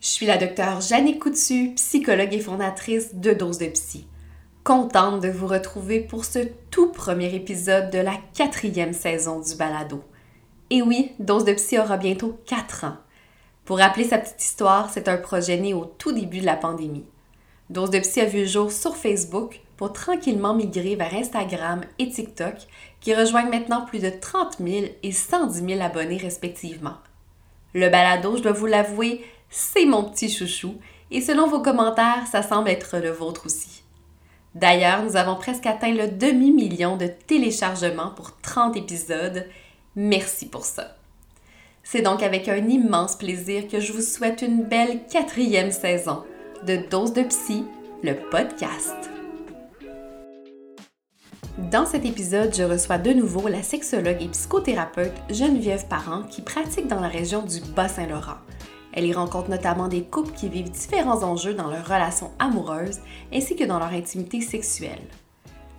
Je suis la docteure Jeannie Coutu, psychologue et fondatrice de Dose de Psy. Contente de vous retrouver pour ce tout premier épisode de la quatrième saison du balado. Et oui, Dose de Psy aura bientôt 4 ans. Pour rappeler sa petite histoire, c'est un projet né au tout début de la pandémie. Dose de Psy a vu le jour sur Facebook pour tranquillement migrer vers Instagram et TikTok, qui rejoignent maintenant plus de 30 000 et 110 000 abonnés respectivement. Le balado, je dois vous l'avouer, c'est mon petit chouchou, et selon vos commentaires, ça semble être le vôtre aussi. D'ailleurs, nous avons presque atteint le demi-million de téléchargements pour 30 épisodes. Merci pour ça. C'est donc avec un immense plaisir que je vous souhaite une belle quatrième saison de Dose de Psy, le podcast. Dans cet épisode, je reçois de nouveau la sexologue et psychothérapeute Geneviève Parent qui pratique dans la région du Bas-Saint-Laurent. Elle y rencontre notamment des couples qui vivent différents enjeux dans leurs relations amoureuses ainsi que dans leur intimité sexuelle.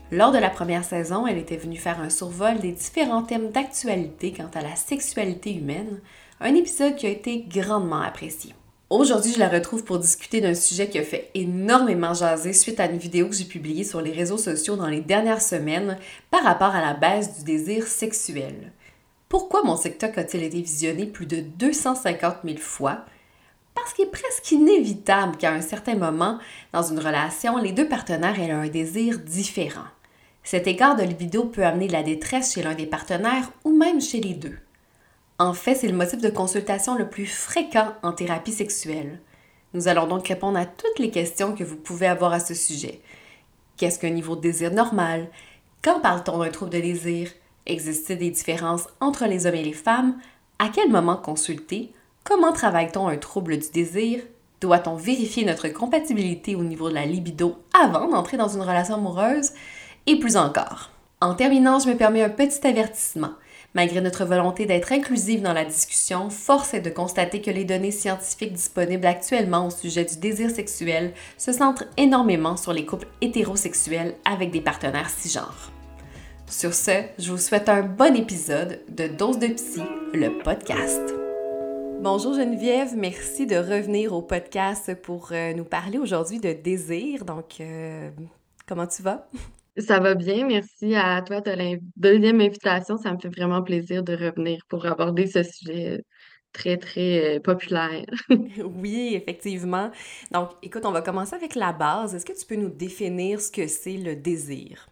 Lors de la première saison, elle était venue faire un survol des différents thèmes d'actualité quant à la sexualité humaine, un épisode qui a été grandement apprécié. Aujourd'hui, je la retrouve pour discuter d'un sujet qui a fait énormément jaser suite à une vidéo que j'ai publiée sur les réseaux sociaux dans les dernières semaines par rapport à la baisse du désir sexuel. Pourquoi mon TikTok a-t-il été visionné plus de 250 000 fois? Parce qu'il est presque inévitable qu'à un certain moment, dans une relation, les deux partenaires aient un désir différent. Cet écart de libido peut amener de la détresse chez l'un des partenaires ou même chez les deux. En fait, c'est le motif de consultation le plus fréquent en thérapie sexuelle. Nous allons donc répondre à toutes les questions que vous pouvez avoir à ce sujet. Qu'est-ce qu'un niveau de désir normal? Quand parle-t-on d'un trouble de désir? Existe-t-il des différences entre les hommes et les femmes? À quel moment consulter? Comment travaille-t-on un trouble du désir? Doit-on vérifier notre compatibilité au niveau de la libido avant d'entrer dans une relation amoureuse? Et plus encore. En terminant, je me permets un petit avertissement. Malgré notre volonté d'être inclusive dans la discussion, force est de constater que les données scientifiques disponibles actuellement au sujet du désir sexuel se centrent énormément sur les couples hétérosexuels avec des partenaires cisgenres. Sur ce, je vous souhaite un bon épisode de Dose de Psy, le podcast. Bonjour Geneviève, merci de revenir au podcast pour euh, nous parler aujourd'hui de désir. Donc, euh, comment tu vas? Ça va bien, merci à toi de la deuxième invitation. Ça me fait vraiment plaisir de revenir pour aborder ce sujet très, très euh, populaire. Oui, effectivement. Donc, écoute, on va commencer avec la base. Est-ce que tu peux nous définir ce que c'est le désir?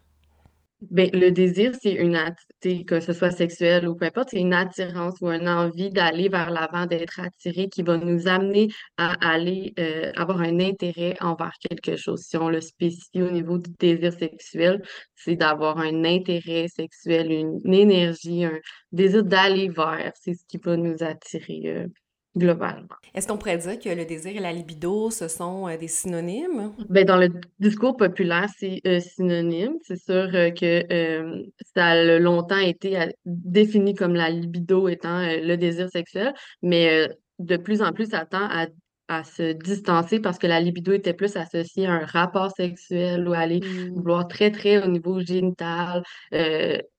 Ben, le désir, c'est une attirance, que ce soit sexuel ou peu importe, c'est une attirance ou une envie d'aller vers l'avant, d'être attiré, qui va nous amener à aller euh, avoir un intérêt envers quelque chose. Si on le spécifie au niveau du désir sexuel, c'est d'avoir un intérêt sexuel, une, énergie, un désir d'aller vers. C'est ce qui va nous attirer. Euh, globalement. Est-ce qu'on pourrait dire que le désir et la libido, ce sont euh, des synonymes? Ben, dans le discours populaire, c'est euh, synonyme. C'est sûr euh, que ça a longtemps été défini comme la libido étant le désir sexuel, mais de plus en plus, ça tend à, à, se distancer parce que la libido était plus associée à un rapport sexuel ou à aller mmh. vouloir très, très au niveau génital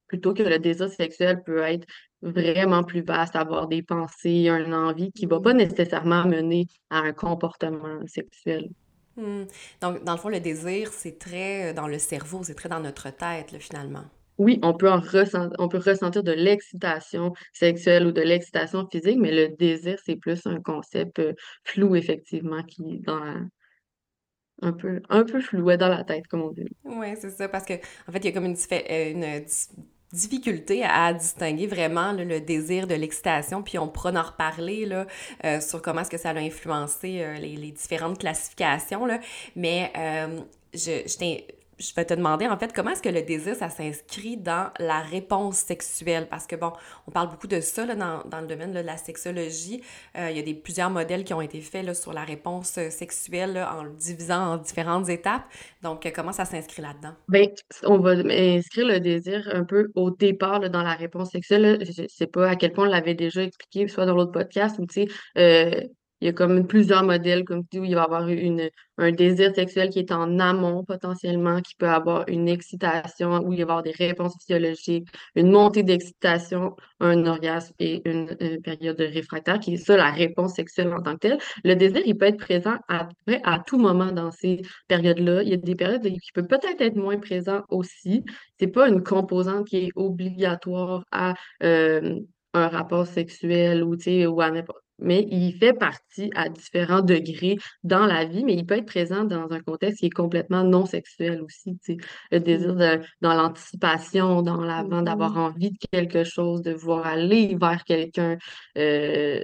plutôt que le désir sexuel peut être vraiment plus vaste, avoir des pensées, une envie qui ne va pas nécessairement mener à un comportement sexuel. Hmm. Donc, dans le fond, le désir, c'est très euh, dans le cerveau, c'est très dans notre tête, finalement. Oui, on peut, en on peut ressentir de l'excitation sexuelle ou de l'excitation physique, mais le désir, c'est plus un concept euh, flou, effectivement, qui est dans un peu, un peu flou dans la tête, comme on dit. Oui, c'est ça, parce qu'en en fait, il y a comme une, euh, une difficulté à distinguer vraiment le désir de l'excitation, puis on pourra en reparler là, euh, sur comment est-ce que ça a influencé euh, les, différentes classifications, là. mais euh, je, je je vais te demander en fait comment est-ce que le désir, ça s'inscrit dans la réponse sexuelle? Parce que bon, on parle beaucoup de ça là, dans, dans, le domaine de la sexologie. Euh, il y a des, plusieurs modèles qui ont été faits là, sur la réponse euh, sexuelle en le divisant en différentes étapes. Donc, euh, comment ça s'inscrit là-dedans? Bien, on va inscrire le désir un peu au départ dans la réponse sexuelle. Je ne sais pas à quel point on l'avait déjà expliqué, soit dans l'autre podcast ou tu sais il y a comme plusieurs modèles, comme tu dis, où il va y avoir une, un désir sexuel qui est en amont potentiellement, qui peut avoir une excitation, où il va y avoir des réponses physiologiques, une montée d'excitation, un orgasme et une, période de réfractaire, qui est ça la réponse sexuelle en tant que telle. Le désir, il peut être présent à, à tout moment dans ces périodes-là. Il y a des périodes qui peuvent peut-être être moins présents aussi. C'est pas une composante qui est obligatoire à euh, un rapport sexuel ou, ou à n'importe mais il fait partie à différents degrés dans la vie, mais il peut être présent dans un contexte qui est complètement non sexuel aussi. sais. Le désir Mmh. de, dans l'anticipation, dans l'avant, d'avoir Mhm. envie de quelque chose, de vouloir aller vers quelqu'un. euh,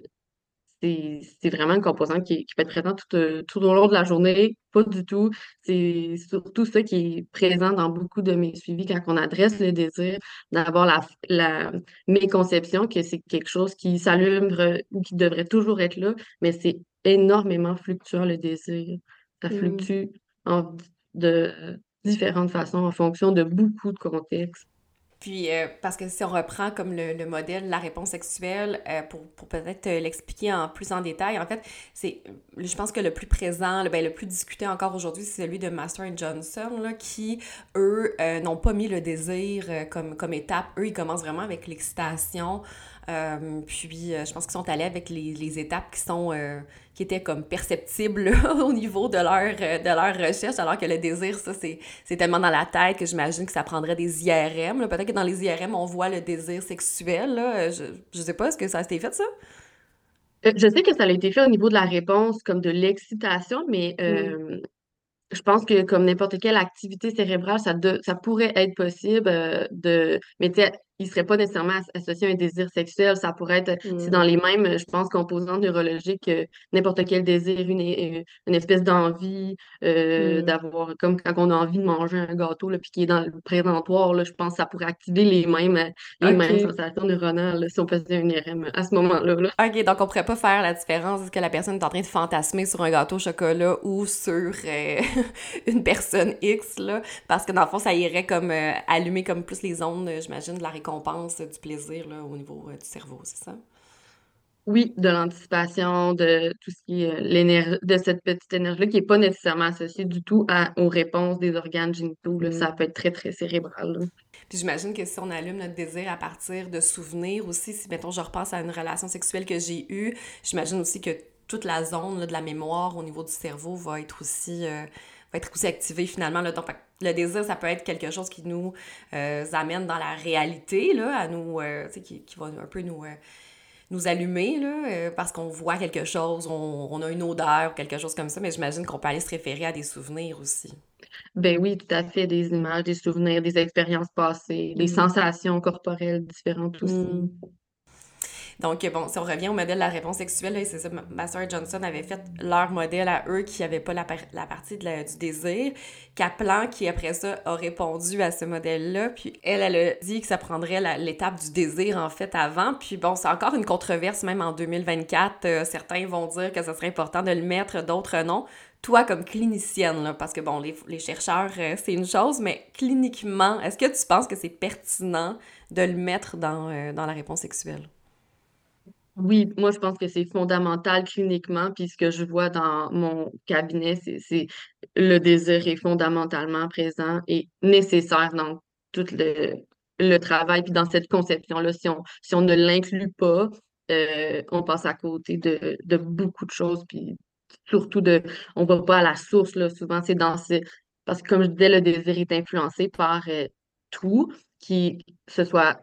c'est vraiment une composante qui, qui peut être présente tout, euh, tout au long de la journée. Pas du tout. C'est surtout ça qui est présent dans beaucoup de mes suivis quand on adresse le désir, d'avoir la, la méconception que c'est quelque chose qui s'allume euh, ou qui devrait toujours être là, mais c'est énormément fluctuant le désir. Ça Mhm. fluctue en, de différentes façons en fonction de beaucoup de contextes. Puis, euh, parce que si on reprend comme le, le modèle, la réponse sexuelle, euh, pour, pour peut-être euh, l'expliquer en plus en détail, en fait, c'est, je pense que le plus présent, le, ben, le plus discuté encore aujourd'hui, c'est celui de Master Johnson, là, qui, eux, n'ont pas mis le désir comme, comme étape. Eux, ils commencent vraiment avec l'excitation. Euh, puis, euh, je pense qu'ils sont allés avec les, les étapes qui sont... euh, qui étaient comme perceptibles là, au niveau de leur, de leur recherche, alors que le désir, ça, c'est c'est tellement dans la tête que j'imagine que ça prendrait des IRM. Peut-être que dans les IRM, on voit le désir sexuel. Là. Je, je sais pas, est-ce que ça s'était fait, ça? Je sais que ça a été fait au niveau de la réponse, comme de l'excitation, mais Mm. je pense que comme n'importe quelle activité cérébrale, ça, de- ça pourrait être possible euh, de... Mais il serait pas nécessairement as- associé à un désir sexuel. Ça pourrait être... C'est dans Mhm. les mêmes, euh, je pense, composantes neurologiques que n'importe quel désir, une, euh, une espèce d'envie euh, Mm. d'avoir... Comme quand on a envie de manger un gâteau, là, puis qui est dans le présentoir, là, je pense que ça pourrait activer les mêmes, euh, les mêmes sensations neuronales là, si on faisait un IRM à ce moment-là. là. OK, donc on pourrait pas faire la différence est-ce que la personne est en train de fantasmer sur un gâteau au chocolat ou sur euh, une personne X, là, parce que dans le fond, ça irait comme euh, allumer comme plus les ondes, euh, j'imagine, de la récompense, du plaisir, là, au niveau euh, du cerveau, c'est ça? Oui, de l'anticipation, de tout ce qui est euh, l'énergie, de cette petite énergie-là qui n'est pas nécessairement associée du tout à, aux réponses des organes génitaux. Là. Ça peut être très, très cérébral. là. Puis j'imagine que si on allume notre désir à partir de souvenirs aussi, si mettons je repense à une relation sexuelle que j'ai eue, j'imagine aussi que toute la zone là, de la mémoire au niveau du cerveau va être aussi, euh, va être aussi activée finalement. Là. Donc le désir, ça peut être quelque chose qui nous euh, amène dans la réalité, là, à nous, euh, qui, qui va un peu nous, euh, nous allumer, là, parce qu'on voit quelque chose, on, on a une odeur quelque chose comme ça, mais j'imagine qu'on peut aller se référer à des souvenirs aussi. Ben oui, tout à fait. Des images, des souvenirs, des expériences passées, des Mm. sensations corporelles différentes aussi. Mm. Donc, bon, si on revient au modèle de la réponse sexuelle, c'est ça, Master Johnson avaient fait leur modèle à eux qui n'avaient pas la, par- la partie du désir. Kaplan, qui après ça a répondu à ce modèle-là, puis elle, elle a dit que ça prendrait l'étape du désir en fait avant. Puis bon, c'est encore une controverse, même en 2024. euh, certains vont dire que ce serait important de le mettre, d'autres non. Toi, comme clinicienne, parce que bon, les, chercheurs, euh, c'est une chose, mais cliniquement, est-ce que tu penses que c'est pertinent de le mettre euh, dans la réponse sexuelle? Oui, moi, je pense que c'est fondamental cliniquement. Puis ce que je vois dans mon cabinet, c'est, le désir est fondamentalement présent et nécessaire dans tout le, le travail. Puis dans cette conception-là, si on, si on ne l'inclut pas, euh, on passe à côté de, de beaucoup de choses. Puis surtout de, on va pas à la source, là. Souvent, c'est dans ce, parce que comme je disais, le désir est influencé par euh, tout, qui, ce soit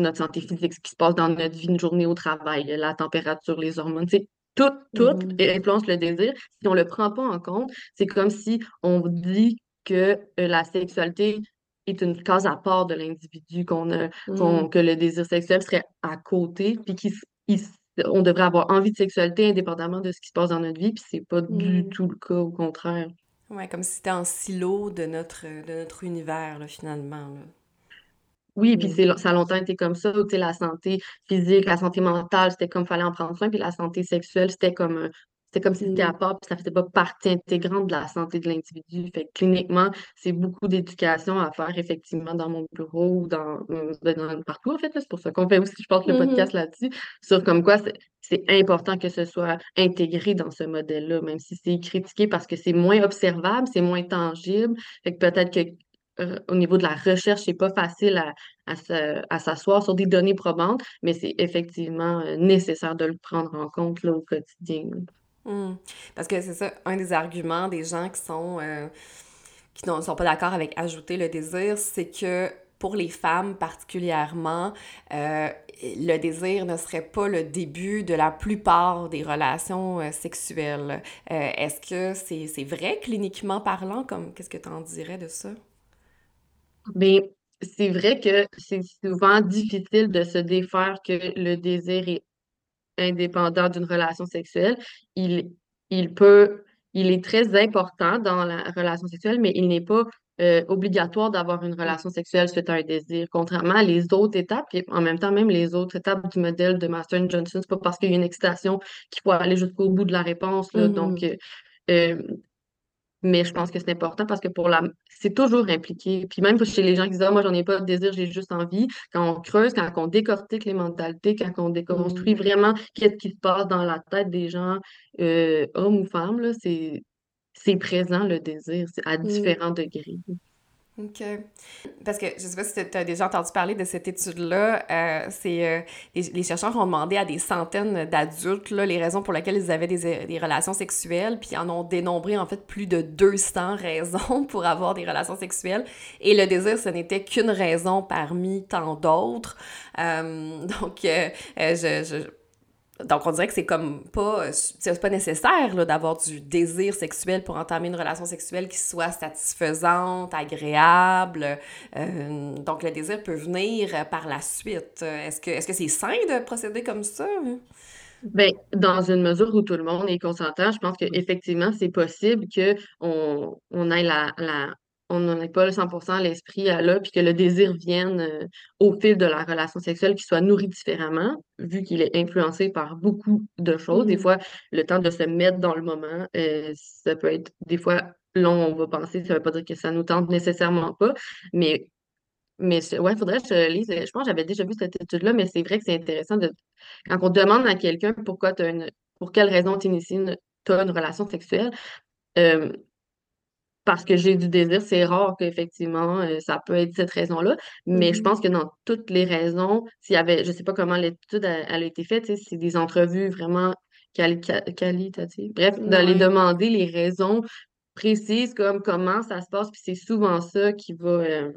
notre santé physique, ce qui se passe dans notre vie, une journée au travail, la température, les hormones, c'est tout, tout Mhm. influence le désir. Si on le prend pas en compte, c'est comme si on dit que euh, la sexualité est une case à part de l'individu, qu'on a, qu'on, Mm. que le désir sexuel serait à côté, puis qu'il s- il s- on devrait avoir envie de sexualité indépendamment de ce qui se passe dans notre vie, puis c'est pas du Mm. tout le cas, au contraire. Ouais, comme si c'était en silo de notre, de notre univers, là, finalement. Là. Oui, puis c'est, ça a longtemps été comme ça, tu sais, la santé physique, la santé mentale, c'était comme fallait en prendre soin, puis la santé sexuelle, c'était comme, euh, c'est comme si c'était à Mm. part, puis ça faisait pas partie intégrante de la santé de l'individu. Fait que cliniquement, c'est beaucoup d'éducation à faire effectivement dans mon bureau ou dans, euh, ben, dans- partout en fait. là. C'est pour ça qu'on fait aussi, je pense, le podcast Mhm. là-dessus, sur comme quoi c'est c'est important que ce soit intégré dans ce modèle-là, même si c'est critiqué parce que c'est moins observable, c'est moins tangible. Fait que peut-être que au niveau de la recherche, c'est pas facile à, à se- à s'asseoir sur des données probantes, mais c'est effectivement euh, nécessaire de le prendre en compte là, au quotidien. Mm. Parce que c'est ça, un des arguments des gens qui sont, euh, qui ne sont pas d'accord avec ajouter le désir, c'est que pour les femmes particulièrement, euh, le désir ne serait pas le début de la plupart des relations euh, sexuelles. Euh, est-ce que c'est c'est vrai cliniquement parlant? Comme, qu'est-ce que tu en dirais de ça? Mais c'est vrai que c'est souvent difficile de se défaire que le désir est indépendant d'une relation sexuelle. Il, il peut, il est très important dans la relation sexuelle, mais il n'est pas euh, obligatoire d'avoir une relation sexuelle suite à un désir. Contrairement à les autres étapes, et en même temps, même les autres étapes du modèle de Master Johnson, c'est pas parce qu'il y a une excitation qu'il faut aller jusqu'au bout de la réponse, là. Donc, euh, euh, mais je pense que c'est important parce que pour la c'est toujours impliqué. Puis même chez les gens qui disent Ah, moi j'en ai pas de désir, j'ai juste envie. Quand on creuse, quand on décortique les mentalités, quand on déconstruit Mhm. vraiment qu'est-ce qui se passe dans la tête des gens, euh, hommes ou femmes, c'est c'est présent le désir, c'est à Mhm. différents degrés. OK. Parce que je sais pas si tu as déjà entendu parler de cette étude-là. euh, c'est euh, les, chercheurs ont demandé à des centaines d'adultes les raisons pour lesquelles ils avaient des, relations sexuelles, puis en ont dénombré en fait plus de 200 raisons pour avoir des relations sexuelles. Et le désir, ce n'était qu'une raison parmi tant d'autres. Euh, donc, euh, euh, je, donc, on dirait que c'est comme pas, c'est pas nécessaire d'avoir du désir sexuel pour entamer une relation sexuelle qui soit satisfaisante, agréable. Euh, donc, le désir peut venir par la suite. Est-ce que est-ce que c'est sain de procéder comme ça? Ben, dans une mesure où tout le monde est consentant, je pense qu'effectivement, c'est possible qu'on on ait la, la, on n'en ait pas le 100% l'esprit à là, puis que le désir vienne euh, au fil de la relation sexuelle, qui soit nourri différemment, vu qu'il est influencé par beaucoup de choses. Des Mhm. fois, le temps de se mettre dans le moment, euh, ça peut être des fois long, on va penser, ça veut pas dire que ça nous tente nécessairement pas, mais mais je- ouais, faudrait que je lise. Je pense que j'avais déjà vu cette étude-là, mais c'est vrai que c'est intéressant de quand on demande à quelqu'un pourquoi tu une pour quelle raison tu inities une, relation sexuelle, euh, parce que j'ai du désir, c'est rare qu'effectivement euh, ça peut être cette raison-là. Mais je Mhm. pense que dans toutes les raisons, s'il y avait, je sais pas comment l'étude a- elle a été faite, c'est des entrevues vraiment quali- qua- qualitatives. Bref, d'aller demander les raisons précises comme comment ça se passe, puis c'est souvent ça qui va euh,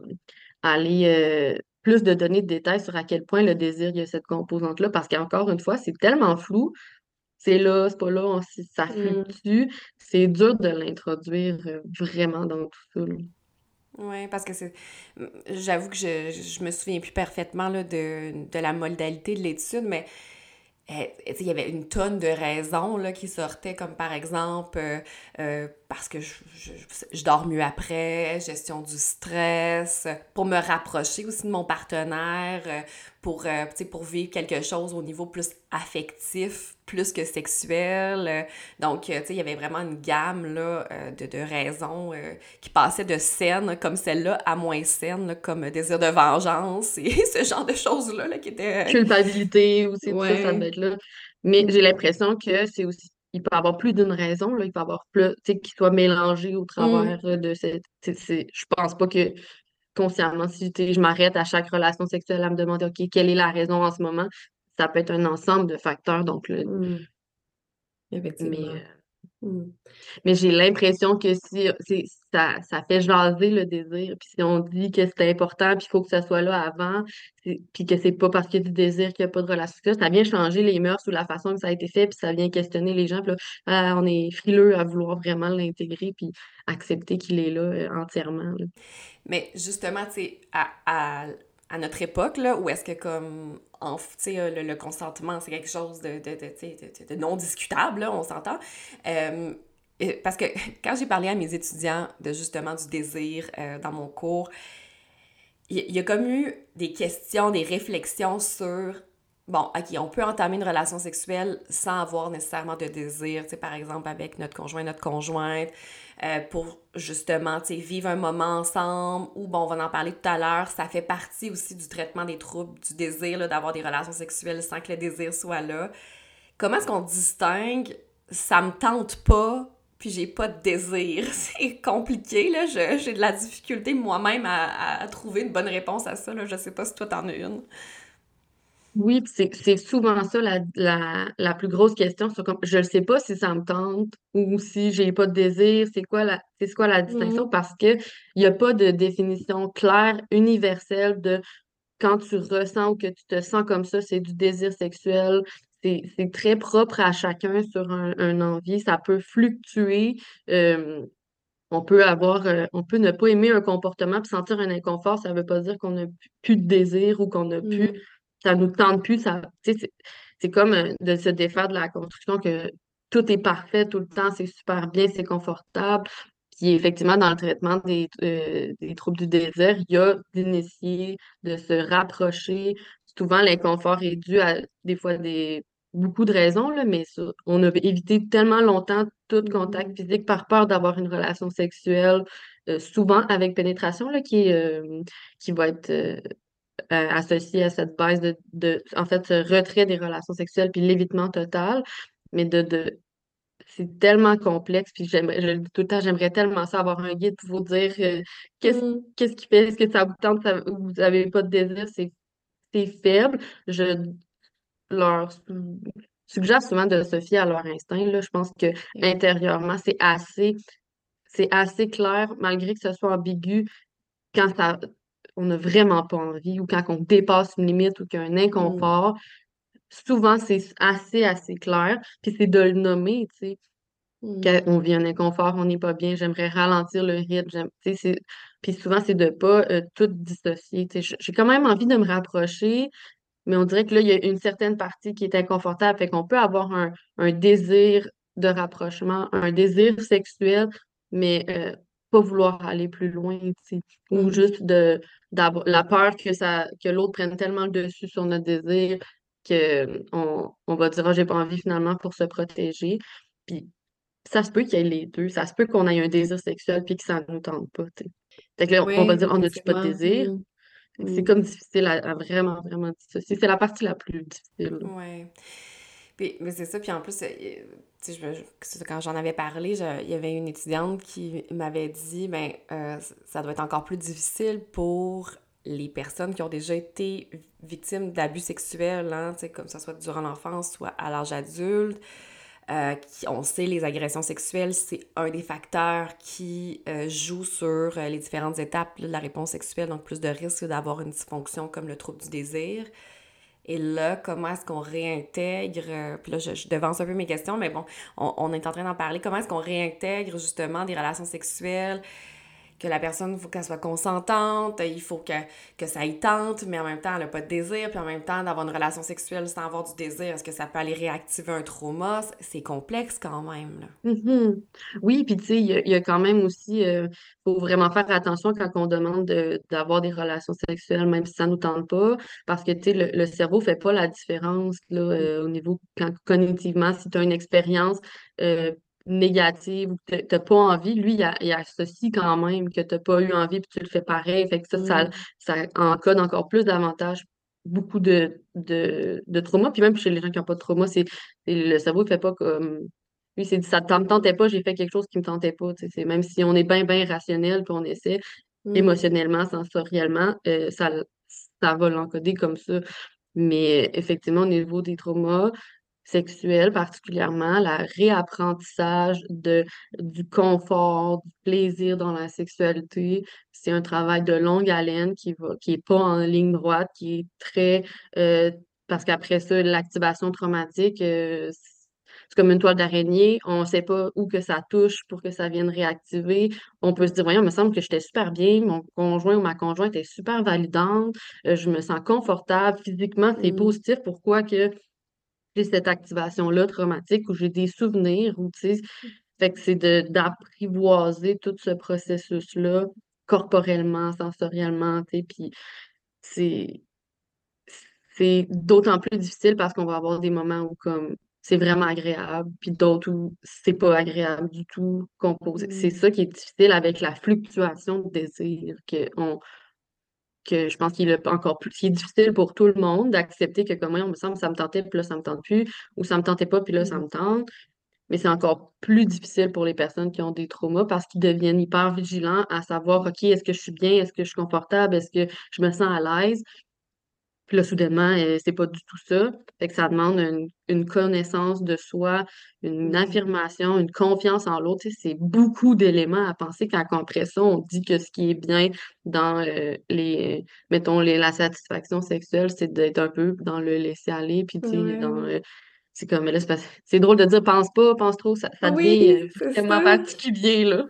aller euh, plus de donner de détails sur à quel point le désir, il y a cette composante-là, parce qu'encore une fois, c'est tellement flou, c'est là, c'est pas là, on- ça Mm. fluctue, c'est dur de l'introduire euh, vraiment dans tout ça. là. Ouais, parce que c'est. J'avoue que je, je me souviens plus parfaitement là, de, de la modalité de l'étude, mais sais, il y avait une tonne de raisons là, qui sortaient, comme par exemple euh, euh, parce que je, je, je dors mieux après, gestion du stress, pour me rapprocher aussi de mon partenaire, pour, euh, pour vivre quelque chose au niveau plus affectif, plus que sexuel. euh. donc, euh, tu sais, il y avait vraiment une gamme là, euh, de, de raisons euh, qui passaient de saines comme celle-là à moins saines, comme désir de vengeance et ce genre de choses-là là, qui étaient... Culpabilité aussi, tout ça, ça être là. Mais j'ai l'impression que c'est aussi, il peut y avoir plus d'une raison, là, il peut y avoir plus, tu sais, qui soit mélangé au Mm. travers de cette. Je pense pas que consciemment, si je m'arrête à chaque relation sexuelle à me demander, OK, quelle est la raison en ce moment, ça peut être un ensemble de facteurs. Donc, le- Mm. mais, Effectivement. euh, Mm. mais j'ai l'impression que si ça, ça fait jaser le désir, puis si on dit que c'est important, puis il faut que ça soit là avant, puis que c'est pas parce qu'il y a du désir qu'il n'y a pas de relation ça vient changer les mœurs ou la façon que ça a été fait, puis ça vient questionner les gens, puis là, ah, on est frileux à vouloir vraiment l'intégrer, puis accepter qu'il est là euh, entièrement. là. Mais justement, tu sais, à, à, à notre époque, là, où est-ce que comme, en, euh, le, le consentement, c'est quelque chose de, de, non discutable, là, on s'entend. Euh, parce que quand j'ai parlé à mes étudiants de justement du désir euh, dans mon cours, il y, y a comme eu des questions, des réflexions sur bon, OK, on peut entamer une relation sexuelle sans avoir nécessairement de désir, par exemple, avec notre conjoint, notre conjointe, euh, pour justement, vivre un moment ensemble, ou bon, on va en parler tout à l'heure, ça fait partie aussi du traitement des troubles du désir, d'avoir des relations sexuelles sans que le désir soit là. Comment est-ce qu'on distingue ça me tente pas, puis j'ai pas de désir? C'est compliqué, là. J'ai de la difficulté moi-même à, trouver une bonne réponse à ça, là. Je sais pas si toi t'en as une. Oui, c'est souvent ça la, plus grosse question. Comme, je ne sais pas si ça me tente ou si j'ai pas de désir. C'est quoi la, c'est quoi la distinction? Mm-hmm. Parce qu'il n'y a pas de définition claire, universelle de quand tu ressens ou que tu te sens comme ça, c'est du désir sexuel. C'est très propre à chacun sur un, envie. Ça peut fluctuer. Euh, on peut avoir, euh, on peut ne pas aimer un comportement et sentir un inconfort. Ça ne veut pas dire qu'on n'a plus de désir ou qu'on n'a plus mm-hmm ça nous tente plus. Ça, c'est comme euh, de se défaire de la construction que tout est parfait tout le temps, c'est super bien, c'est confortable. Puis effectivement, dans le traitement des, euh, des troubles du désir, il y a d'initier, de se rapprocher. Souvent, l'inconfort est dû à des fois des beaucoup de raisons, là, mais on a évité tellement longtemps tout contact mm-hmm. physique par peur d'avoir une relation sexuelle, euh, souvent avec pénétration, là, qui, qui va être euh, associé à cette baisse de, de, en fait, ce retrait des relations sexuelles puis l'évitement total. Mais de, de c'est tellement complexe, puis j'aimerais, je le dis tout le temps, j'aimerais tellement ça avoir un guide pour vous dire euh, qu'est-ce, mm. qu'est-ce qui fait, est-ce que ça vous tente, vous n'avez pas de désir, c'est, c'est faible. Je leur suggère souvent de se fier à leur instinct. Là. Je pense que intérieurement, c'est assez, c'est assez clair, malgré que ce soit ambigu, quand ça on n'a vraiment pas envie ou quand on dépasse une limite ou qu'il y a un inconfort, souvent c'est assez, assez clair. Puis c'est de le nommer, tu sais. Quand on vit un inconfort, on n'est pas bien, j'aimerais ralentir le rythme. Puis souvent, c'est de ne pas euh, tout dissocier. J'ai quand même envie de me rapprocher, mais on dirait que là, il y a une certaine partie qui est inconfortable. Fait qu'on peut avoir un, désir de rapprochement, un désir sexuel, mais euh, pas vouloir aller plus loin, ou mm. juste de la peur que ça que l'autre prenne tellement le dessus sur notre désir que on, va dire oh, j'ai pas envie finalement pour se protéger. Puis ça se peut qu'il y ait les deux. Ça se peut qu'on ait un désir sexuel puis que ça ne nous tente pas. Fait que là, on va dire on n'a-tu pas de désir? C'est mm. comme difficile à, vraiment, vraiment dissocier. C'est la partie la plus difficile. Puis, mais c'est ça, puis en plus, euh, tu quand j'en avais parlé, il y avait une étudiante qui m'avait dit, ben, euh, ça doit être encore plus difficile pour les personnes qui ont déjà été victimes d'abus sexuels, hein, comme ça soit durant l'enfance, soit à l'âge adulte. Euh, qui, on sait les agressions sexuelles, c'est un des facteurs qui joue sur les différentes étapes de la réponse sexuelle, donc plus de risques d'avoir une dysfonction comme le trouble du désir. Et là, comment est-ce qu'on réintègre, euh, puis là, je, devance un peu mes questions, mais bon, on, on est en train d'en parler, comment est-ce qu'on réintègre justement des relations sexuelles que la personne, il faut qu'elle soit consentante, il faut que, que ça y tente, mais en même temps, elle n'a pas de désir, puis en même temps, d'avoir une relation sexuelle sans avoir du désir, est-ce que ça peut aller réactiver un trauma? C'est complexe quand même. Là. Mm-hmm. Oui, puis tu sais, il y, a quand même aussi, il euh, faut vraiment faire attention quand on demande d'avoir des relations sexuelles, même si ça ne nous tente pas, parce que tu sais, le, cerveau ne fait pas la différence là, euh, au niveau quand, cognitivement, si tu as une expérience euh, négative ou que tu n'as pas envie, lui, il, associe quand même que tu n'as pas eu envie puis tu le fais pareil. Fait que ça, ça, mm. ça, encode encore plus davantage beaucoup de, de, de trauma. Puis même chez les gens qui n'ont pas de trauma, c'est le cerveau ne fait pas comme. Lui, c'est ça ne me tentait pas, j'ai fait quelque chose qui ne me tentait pas. C'est même si on est bien, bien rationnel puis on essaie mm. émotionnellement, sensoriellement, euh, ça, ça va l'encoder comme ça. Mais effectivement, au niveau des traumas, sexuelle particulièrement, la réapprentissage de, du confort, du plaisir dans la sexualité. C'est un travail de longue haleine qui va, qui est pas en ligne droite, qui est très euh, parce qu'après ça, l'activation traumatique, euh, c'est comme une toile d'araignée, on ne sait pas où que ça touche pour que ça vienne réactiver. On peut se dire, voyons, il me semble que j'étais super bien, mon conjoint ou ma conjointe est super validante, euh, je me sens confortable, physiquement, c'est mmh. positif. Pourquoi que j'ai cette activation-là traumatique où j'ai des souvenirs ou tu sais, fait que c'est d'apprivoiser tout ce processus-là corporellement, sensoriellement, tu sais, puis c'est c'est d'autant plus difficile parce qu'on va avoir des moments où comme c'est vraiment agréable, puis d'autres où c'est pas agréable du tout composé. C'est Mm. ça qui est difficile avec la fluctuation de désir, que, on, que je pense qu'il est encore plus est difficile pour tout le monde d'accepter que comme moi, on me semble ça me tentait, puis là, ça me tente plus, ou ça me tentait pas, puis là, ça Mm. me tente. Mais c'est encore plus difficile pour les personnes qui ont des traumas parce qu'ils deviennent hyper vigilants à savoir, OK, est-ce que je suis bien, est-ce que je suis confortable, est-ce que je me sens à l'aise? Puis là, soudainement, euh, c'est pas du tout ça. Fait que ça demande une, une connaissance de soi, une Mm. affirmation, une confiance en l'autre. C'est beaucoup d'éléments à penser quand après ça, on dit que ce qui est bien dans euh, les, mettons, les, la satisfaction sexuelle, c'est d'être un peu dans le laisser-aller, puis tu sais, dans, euh, c'est comme, là, c'est drôle de dire pense pas, pense trop, ça, ça devient Oui, ça. particulier, là.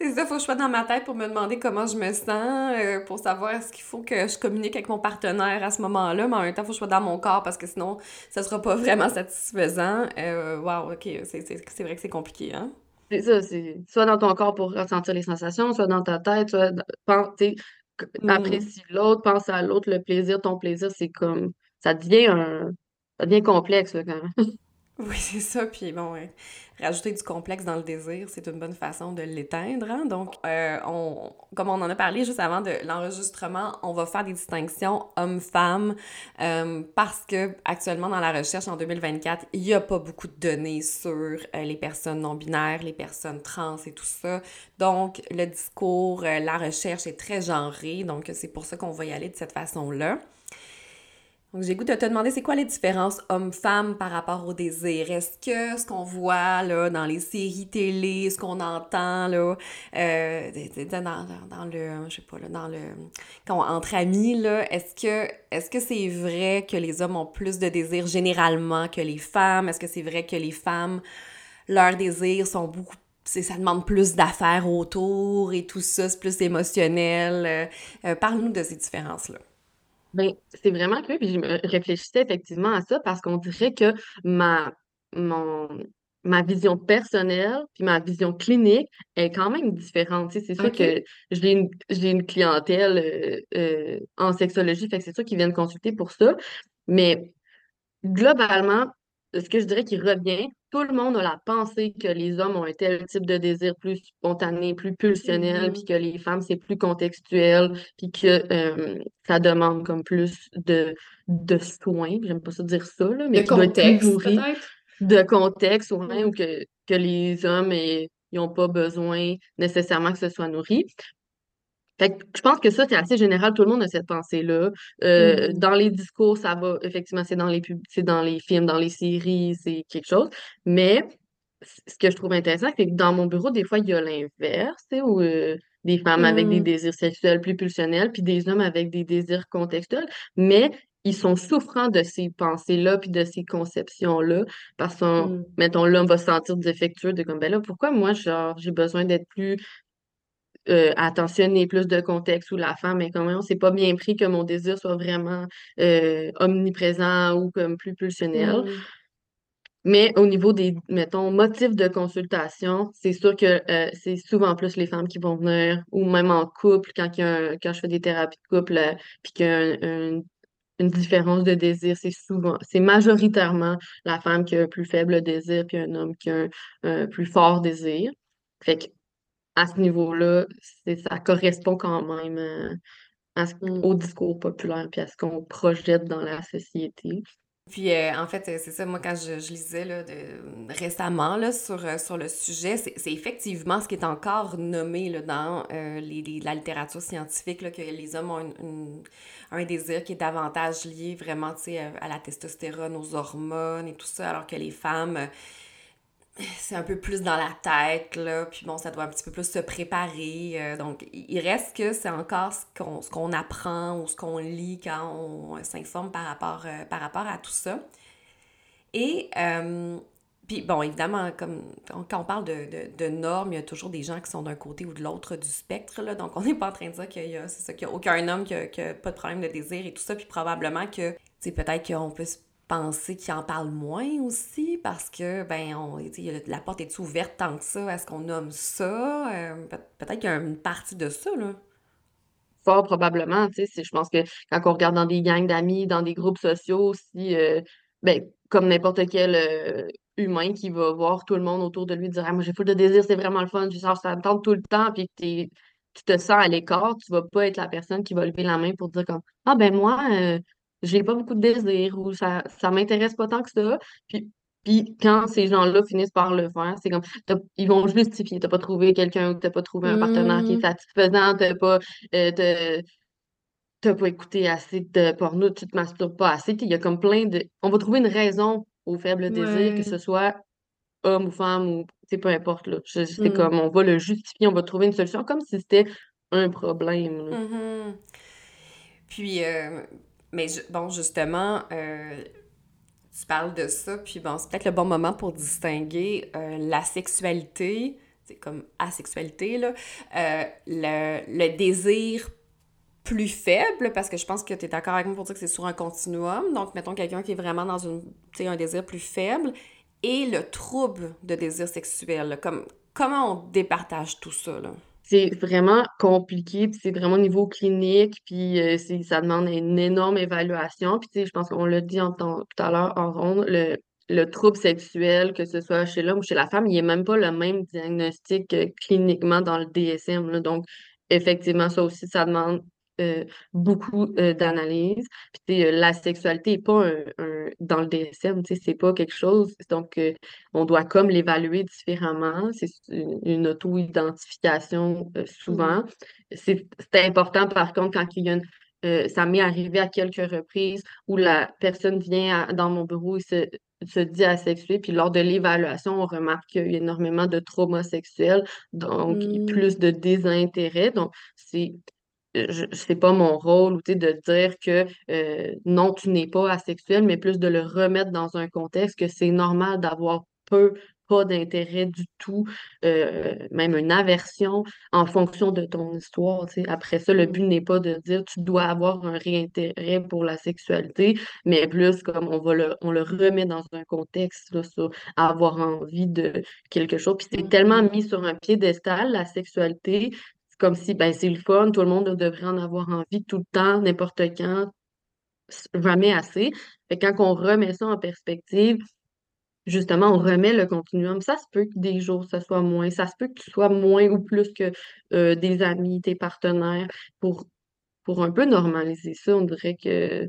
C'est ça, faut que je sois dans ma tête pour me demander comment je me sens, euh, pour savoir est-ce qu'il faut que je communique avec mon partenaire à ce moment-là, mais en même temps, faut que je sois dans mon corps parce que sinon, ça sera pas vraiment satisfaisant. Euh, wow, ok, c'est vrai que c'est compliqué, hein? C'est ça, c'est soit dans ton corps pour ressentir les sensations, soit dans ta tête, soit dans- pen- tu sais, que- Mhm. apprécie l'autre, pense à l'autre, le plaisir, ton plaisir, c'est comme ça devient un ça devient complexe là, quand même. Oui, c'est ça. Puis bon, rajouter du complexe dans le désir, c'est une bonne façon de l'éteindre. hein. Donc, euh, on, comme on en a parlé juste avant de l'enregistrement, on va faire des distinctions hommes-femmes euh, parce que actuellement dans la recherche en 2024, il n'y a pas beaucoup de données sur euh, les personnes non binaires, les personnes trans et tout ça. Donc, le discours, la recherche est très genrée. Donc, c'est pour ça qu'on va y aller de cette façon-là. Donc, j'ai goût de te demander, c'est quoi les différences hommes-femmes par rapport au désir? Est-ce que ce qu'on voit là, dans les séries télé, ce qu'on entend là, euh, dans, dans, le, je sais pas, là, dans le, quand entre amis, là, est-ce que est-ce que c'est vrai que les hommes ont plus de désir généralement que les femmes? Est-ce que c'est vrai que les femmes, leurs désirs sont beaucoup ça demande plus d'affaires autour et tout ça, c'est plus émotionnel? Euh, euh, parle-nous de ces différences-là. Ben, c'est vraiment que puis je me réfléchissais effectivement à ça parce qu'on dirait que ma mon ma vision personnelle puis ma vision clinique est quand même différente. Tu sais, c'est sûr que j'ai une j'ai une clientèle euh, euh, en sexologie, fait que c'est sûr qu'ils viennent consulter pour ça. Mais Globalement, ce que je dirais qui revient, tout le monde a la pensée que les hommes ont un tel type de désir plus spontané, plus pulsionnel, puis Mhm. que les femmes, c'est plus contextuel, puis que euh, ça demande comme plus de, de soins, j'aime pas ça dire ça, là, De mais plus contexte, de contexte, ouais, ou que, que les hommes, ils n'ont pas besoin nécessairement que ce soit nourri. Fait que je pense que ça, c'est assez général. Tout le monde a cette pensée-là. Euh, Mhm. dans les discours, ça va, effectivement, c'est dans les pub- c'est dans les films, dans les séries, c'est quelque chose. Mais ce que je trouve intéressant, c'est que dans mon bureau, des fois, il y a l'inverse, où euh, des femmes avec des Mhm. désirs sexuels plus pulsionnels, puis des hommes avec des désirs contextuels. Mais ils sont souffrants de ces pensées-là, puis de ces conceptions-là, parce que, Mhm. mettons, l'homme va se sentir défectueux de comme, ben là, pourquoi moi, genre, j'ai besoin d'être plus euh, attentionner plus de contexte où la femme est quand même, c'est pas bien pris que mon désir soit vraiment euh, omniprésent ou comme plus pulsionnel. Mhm. Mais au niveau des, mettons, motifs de consultation, c'est sûr que euh, c'est souvent plus les femmes qui vont venir, ou même en couple, quand, il y a un- quand je fais des thérapies de couple, euh, puis qu'il y a un- un- une différence de désir, c'est souvent, c'est majoritairement la femme qui a un plus faible désir, puis un homme qui a un, un plus fort désir. Fait que à ce niveau-là, ça correspond quand même euh, à ce- Mhm. au discours populaire puis à ce qu'on projette dans la société. Puis euh, en fait, euh, c'est ça, moi quand je, je lisais là, de- récemment là, sur, euh, sur le sujet, c'est effectivement ce qui est encore nommé là, dans euh, les, les- la littérature scientifique, là, que les hommes ont une- une- un désir qui est davantage lié vraiment à, la testostérone, aux hormones et tout ça, alors que les femmes, c'est un peu plus dans la tête, là, puis bon, ça doit un petit peu plus se préparer. euh, donc, il reste que c'est encore ce qu'on ce qu'on apprend ou ce qu'on lit quand on s'informe par rapport, euh, par rapport à tout ça. Et, euh, puis bon, évidemment, comme quand on parle de, de, normes, il y a toujours des gens qui sont d'un côté ou de l'autre du spectre, là, donc on n'est pas en train de dire qu'il y a, c'est ça, qu'il y a aucun homme qui a, qui a pas de problème de désir et tout ça, puis probablement que, sais, peut-être qu'on peut se penser qu'il en parle moins aussi, parce que, ben, on, la porte est ouverte tant que ça, est-ce qu'on nomme ça? Euh, peut- peut-être qu'il y a une partie de ça, là. fort probablement, tu sais, je pense que quand on regarde dans des gangs d'amis, dans des groupes sociaux, si, euh, ben, comme n'importe quel euh, humain qui va voir tout le monde autour de lui dire ah, moi j'ai full de désir, c'est vraiment le fun, tu sors, ça me tente tout le temps, puis que tu te sens à l'écart, tu vas pas être la personne qui va lever la main pour dire comme Ah ben moi, j'ai pas beaucoup de désir ou ça, ça m'intéresse pas tant que ça. Puis, puis quand ces gens-là finissent par le faire, c'est comme ils vont justifier. T'as pas trouvé quelqu'un ou t'as pas trouvé un partenaire qui est mmh. satisfaisant, t'as pas euh, t'as pas écouté assez de porno, tu te masturbes pas assez. Il y a comme plein de. On va trouver une raison au faible désir, que ce soit homme ou femme ou peu importe. Là. C'est mmh. comme on va le justifier, on va trouver une solution comme si c'était un problème. Mmh puis, euh, mais bon, justement, euh, tu parles de ça, puis bon, c'est peut-être le bon moment pour distinguer euh, la sexualité, c'est comme asexualité, là, le, le désir plus faible, parce que je pense que tu es d'accord avec moi pour dire que c'est sur un continuum. Donc, mettons quelqu'un qui est vraiment dans une, un désir plus faible et le trouble de désir sexuel. Comme, comment on départage tout ça? Là? C'est vraiment compliqué, c'est vraiment au niveau clinique, puis euh, ça demande une énorme évaluation. Puis je pense qu'on l'a dit tout à l'heure en ronde, le, le trouble sexuel, que ce soit chez l'homme ou chez la femme, il n'est même pas le même diagnostic cliniquement dans le DSM. Donc, effectivement, ça aussi, ça demande euh, beaucoup euh, d'analyses. Puis euh, la sexualité n'est pas un, dans le DSM, c'est pas quelque chose. Donc, on doit comme l'évaluer différemment. C'est une, auto-identification souvent. C'est important, par contre, quand il y a une, ça m'est arrivé à quelques reprises où la personne vient dans mon bureau et se, se dit asexuée, puis lors de l'évaluation, on remarque qu'il y a énormément de trauma sexuel, donc mmh. plus de désintérêt. Donc, c'est c'est pas mon rôle de dire que euh, non, tu n'es pas asexuel, mais plus de le remettre dans un contexte que c'est normal d'avoir peu, pas d'intérêt du tout, euh, même une aversion en fonction de ton histoire. Après ça, le but n'est pas de dire tu dois avoir un réintérêt pour la sexualité, mais plus comme on va le, on le remet dans un contexte là, sur avoir envie de quelque chose. Puis c'est tellement mis sur un piédestal, la sexualité, comme si ben, c'est le fun, tout le monde devrait en avoir envie tout le temps, n'importe quand, jamais assez. Fait quand on remet ça en perspective, justement, on remet le continuum. Ça se peut que des jours, ça soit moins. Ça se peut que tu sois moins ou plus que euh, des amis, tes partenaires. Pour, pour un peu normaliser ça, on dirait que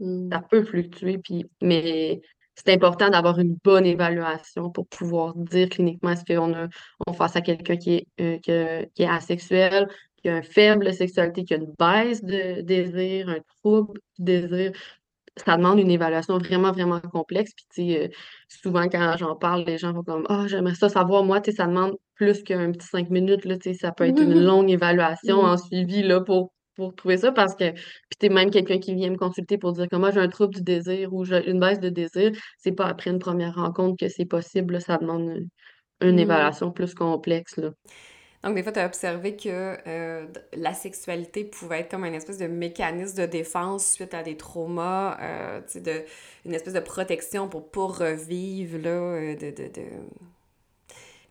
mmh. ça peut fluctuer. Puis, mais c'est important d'avoir une bonne évaluation pour pouvoir dire cliniquement est-ce qu'on a on face à quelqu'un qui est, euh, qui est asexuel, qui a une faible sexualité, qui a une baisse de désir, un trouble de désir. Ça demande une évaluation vraiment, vraiment complexe. Puis, euh, souvent, quand j'en parle, les gens vont comme Ah, oh, j'aimerais ça savoir. Moi, tu sais, ça demande plus qu'un petit cinq minutes. Là, tu sais, ça peut être une longue évaluation en suivi là, pour pour trouver ça parce que puis t'es même quelqu'un qui vient me consulter pour dire que moi j'ai un trouble du désir ou j'ai une baisse de désir, c'est pas après une première rencontre que c'est possible, ça demande une, mmh. évaluation plus complexe. Là. Donc, des fois, tu as observé que euh, la sexualité pouvait être comme une espèce de mécanisme de défense suite à des traumas, euh, de, une espèce de protection pour pas revivre là, euh, de, de,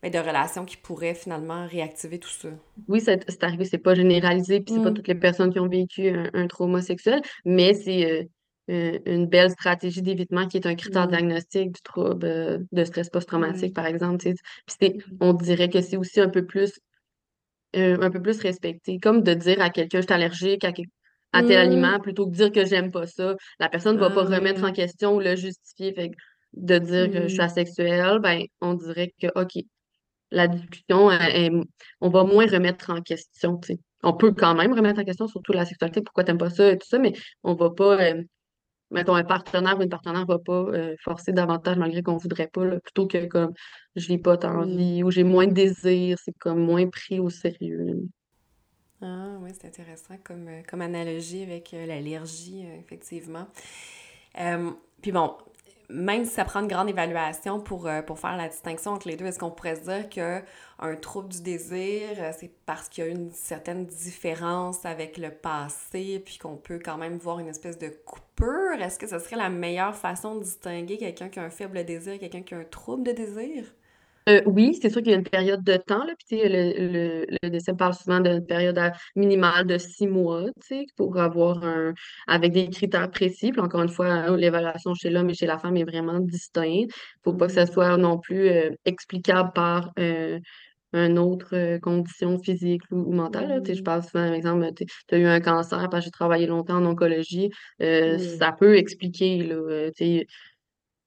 de relations qui pourraient finalement réactiver tout ça. Oui, c'est arrivé, c'est pas généralisé, puis c'est pas mm. toutes les personnes qui ont vécu un, trauma sexuel, mais c'est euh, euh, une belle stratégie d'évitement qui est un critère mm. diagnostique du trouble euh, de stress post-traumatique, par exemple. Puis on dirait que c'est aussi un peu plus un peu plus respecté, comme de dire à quelqu'un je suis allergique à, tel mm. aliment plutôt que de dire que j'aime pas ça. La personne ne va pas ah remettre en question ou le justifier. Fait de dire que je suis asexuelle, ben, on dirait que, OK, la discussion, on va moins remettre en question. On peut quand même remettre en question, surtout la sexualité, pourquoi t'aimes pas ça et tout ça, mais on va pas, euh, mettons, un partenaire ou une partenaire va pas euh, forcer davantage malgré qu'on voudrait pas, plutôt que comme je n'ai pas tant envie ou j'ai moins de désir, c'est comme moins pris au sérieux. Ah oui, c'est intéressant comme, euh, comme analogie avec l'allergie, effectivement. puis bon, même si ça prend une grande évaluation pour, euh, pour faire la distinction entre les deux, est-ce qu'on pourrait se dire qu'un trouble du désir, euh, c'est parce qu'il y a une certaine différence avec le passé, puis qu'on peut quand même voir une espèce de coupure? Est-ce que ce serait la meilleure façon de distinguer quelqu'un qui a un faible désir et quelqu'un qui a un trouble de désir? Euh, oui, c'est sûr qu'il y a une période de temps, là, puis le, le, le décès parle souvent d'une période à- minimale de six mois, tu sais, pour avoir un, avec des critères précis. Puis encore une fois, hein, l'évaluation chez l'homme et chez la femme est vraiment distincte. Faut pas que ça soit non plus euh, explicable par euh, une autre euh, condition physique ou, ou mentale. je parle souvent, par exemple, tu as eu un cancer parce que j'ai travaillé longtemps en oncologie. euh, ça peut expliquer, là,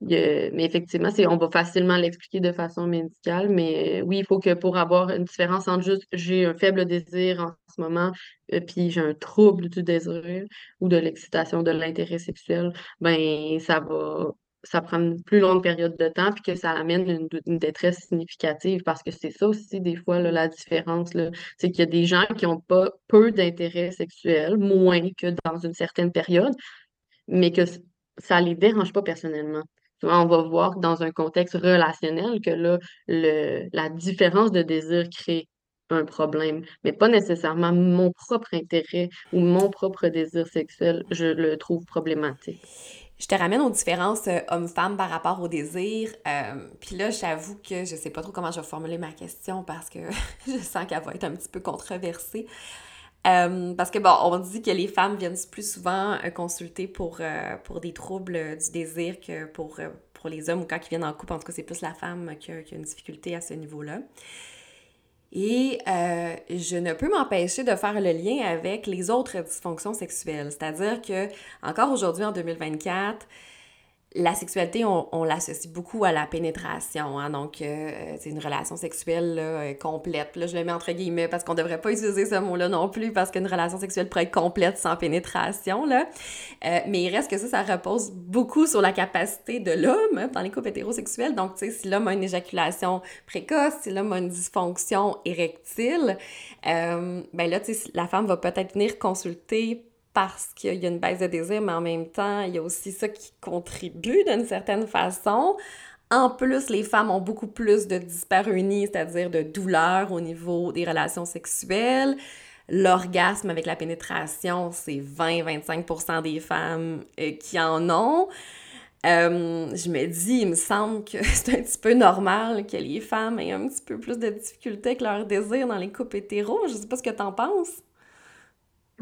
mais effectivement, on va facilement l'expliquer de façon médicale, mais euh, oui, il faut que pour avoir une différence entre juste j'ai un faible désir en ce moment, euh, puis j'ai un trouble du désir ou de l'excitation, de l'intérêt sexuel, ben ça va, ça prend une plus longue période de temps, puis que ça amène une, détresse significative, parce que c'est ça aussi, des fois, la différence, c'est qu'il y a des gens qui ont pas peu d'intérêt sexuel, moins que dans une certaine période, mais que ça les dérange pas personnellement. On va voir dans un contexte relationnel que là, le, la différence de désir crée un problème, mais pas nécessairement mon propre intérêt ou mon propre désir sexuel, je le trouve problématique. Je te ramène aux différences euh, hommes-femmes par rapport au désir. Euh, Puis là, j'avoue que je sais pas trop comment je vais formuler ma question parce que je sens qu'elle va être un petit peu controversée. Euh, parce que bon, on dit que les femmes viennent plus souvent euh, consulter pour, euh, pour des troubles du désir que pour, pour les hommes ou quand ils viennent en couple. En tout cas, c'est plus la femme qui a, qui a une difficulté à ce niveau-là. Et je ne peux m'empêcher de faire le lien avec les autres dysfonctions sexuelles. C'est-à-dire que, encore aujourd'hui, en 2024, la sexualité, on, on l'associe beaucoup à la pénétration. Hein? Donc, euh, c'est une relation sexuelle euh, complète. Là, je le mets entre guillemets parce qu'on ne devrait pas utiliser ce mot-là non plus parce qu'une relation sexuelle pourrait être complète sans pénétration. Là. Euh, mais il reste que ça, ça repose beaucoup sur la capacité de l'homme dans les couples hétérosexuels. Donc, si l'homme a une éjaculation précoce, si l'homme a une dysfonction érectile, ben là, la femme va peut-être venir consulter parce qu'il y a une baisse de désir, mais en même temps, il y a aussi ça qui contribue d'une certaine façon. En plus, les femmes ont beaucoup plus de dyspareunie, c'est-à-dire de douleur au niveau des relations sexuelles. L'orgasme avec la pénétration, c'est 20-25% des femmes euh, qui en ont. Euh, je me dis, il me semble que c'est un petit peu normal que les femmes aient un petit peu plus de difficultés avec leur désir dans les couples hétéros. Je sais pas ce que t'en penses.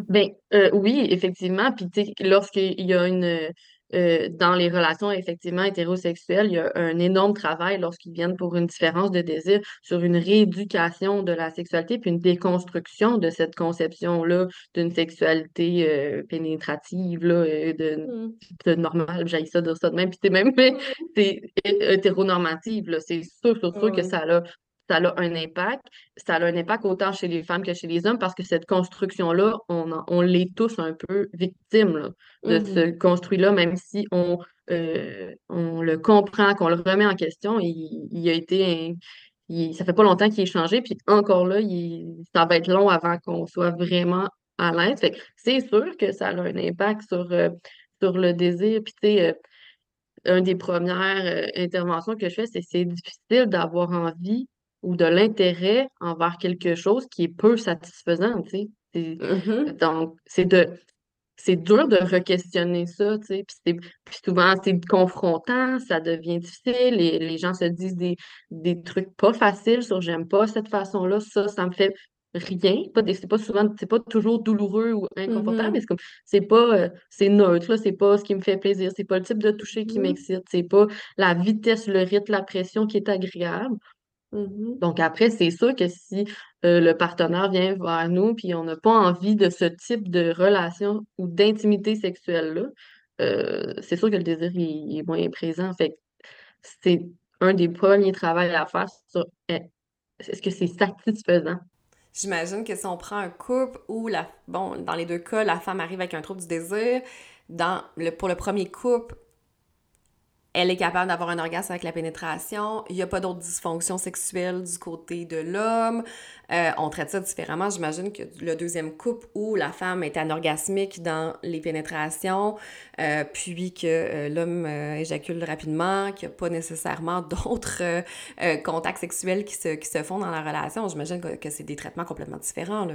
Ben euh, oui, effectivement. Puis tu sais, lorsqu'il y a une euh, dans les relations effectivement hétérosexuelles, il y a un énorme travail lorsqu'ils viennent pour une différence de désir sur une rééducation de la sexualité, puis une déconstruction de cette conception-là d'une sexualité euh, pénétrative, là, de, Mm. de normale, j'ai ça dire ça de même, puis c'est même mais Mm. c'est hétéronormative, là. C'est sûr, sûr, sûr que ça a ça a un impact. Ça a un impact autant chez les femmes que chez les hommes parce que cette construction-là, on, on l'est tous un peu victimes là, de ce Mhm. construit-là, même si on, euh, on le comprend, qu'on le remet en question. Il, il a été un- il- ça fait pas longtemps qu'il est changé, puis encore là, il, ça va être long avant qu'on soit vraiment à l'aise. Fait c'est sûr que ça a un impact sur, euh, sur le désir. Puis tu sais, euh, une des premières euh, interventions que je fais, c'est c'est difficile d'avoir envie ou de l'intérêt envers quelque chose qui est peu satisfaisant, tu sais. Mhm. Donc, c'est de c'est dur de re-questionner ça, tu sais. Puis, puis souvent, c'est confrontant, ça devient difficile, et les gens se disent des, des trucs pas faciles sur j'aime pas cette façon-là, ça, ça me fait rien. C'est pas souvent, c'est pas toujours douloureux ou inconfortable, mais Mhm. c'est comme, c'est pas, euh, c'est neutre, là, c'est pas ce qui me fait plaisir, c'est pas le type de toucher qui Mhm. m'excite, c'est pas la vitesse, le rythme, la pression qui est agréable. Mhm. Donc après, c'est sûr que si euh, le partenaire vient vers nous puis on n'a pas envie de ce type de relation ou d'intimité sexuelle-là, euh, c'est sûr que le désir il, il est moins présent. Fait c'est un des premiers travaux à faire sur eh, est-ce que c'est satisfaisant? J'imagine que si on prend un couple où, la, bon, dans les deux cas, la femme arrive avec un trouble du désir, dans le, pour le premier couple, elle est capable d'avoir un orgasme avec la pénétration. Il n'y a pas d'autres dysfonctions sexuelles du côté de l'homme. Euh, on traite ça différemment. J'imagine que le deuxième couple où la femme est anorgasmique dans les pénétrations, euh, puis que euh, l'homme éjacule rapidement, qu'il n'y a pas nécessairement d'autres contacts sexuels qui se, font dans la relation. J'imagine que, que c'est des traitements complètement différents.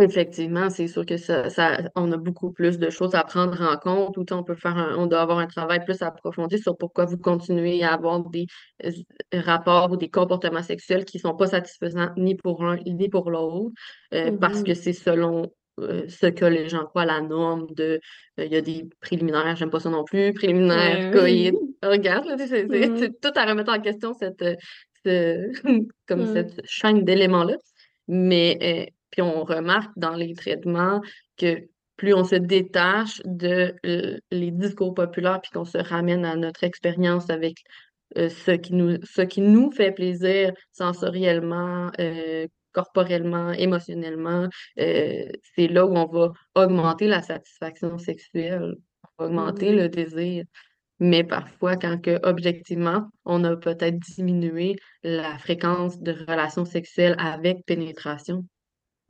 Effectivement, c'est sûr que ça, ça, on a beaucoup plus de choses à prendre en compte, ou on peut faire un- on doit avoir un travail plus approfondi sur pourquoi vous continuez à avoir des euh, rapports ou des comportements sexuels qui sont pas satisfaisants ni pour l'un ni pour l'autre, euh, parce que Mhm. c'est selon euh, ce que les gens croient, la norme de, euh, il y a des préliminaires, j'aime pas ça non plus, préliminaires, coït, regarde, là, c'est tout à remettre en question cette, euh, ce- comme Mhm. cette chaîne d'éléments-là. Mais puis on remarque dans les traitements que plus on se détache de euh, les discours populaires, puis qu'on se ramène à notre expérience avec euh, ce qui nous, ce qui nous fait plaisir sensoriellement, euh, corporellement, émotionnellement, c'est là où on va augmenter la satisfaction sexuelle, on va augmenter le Mhm. désir. Mais parfois, quand que, objectivement, on a peut-être diminué la fréquence de relations sexuelles avec pénétration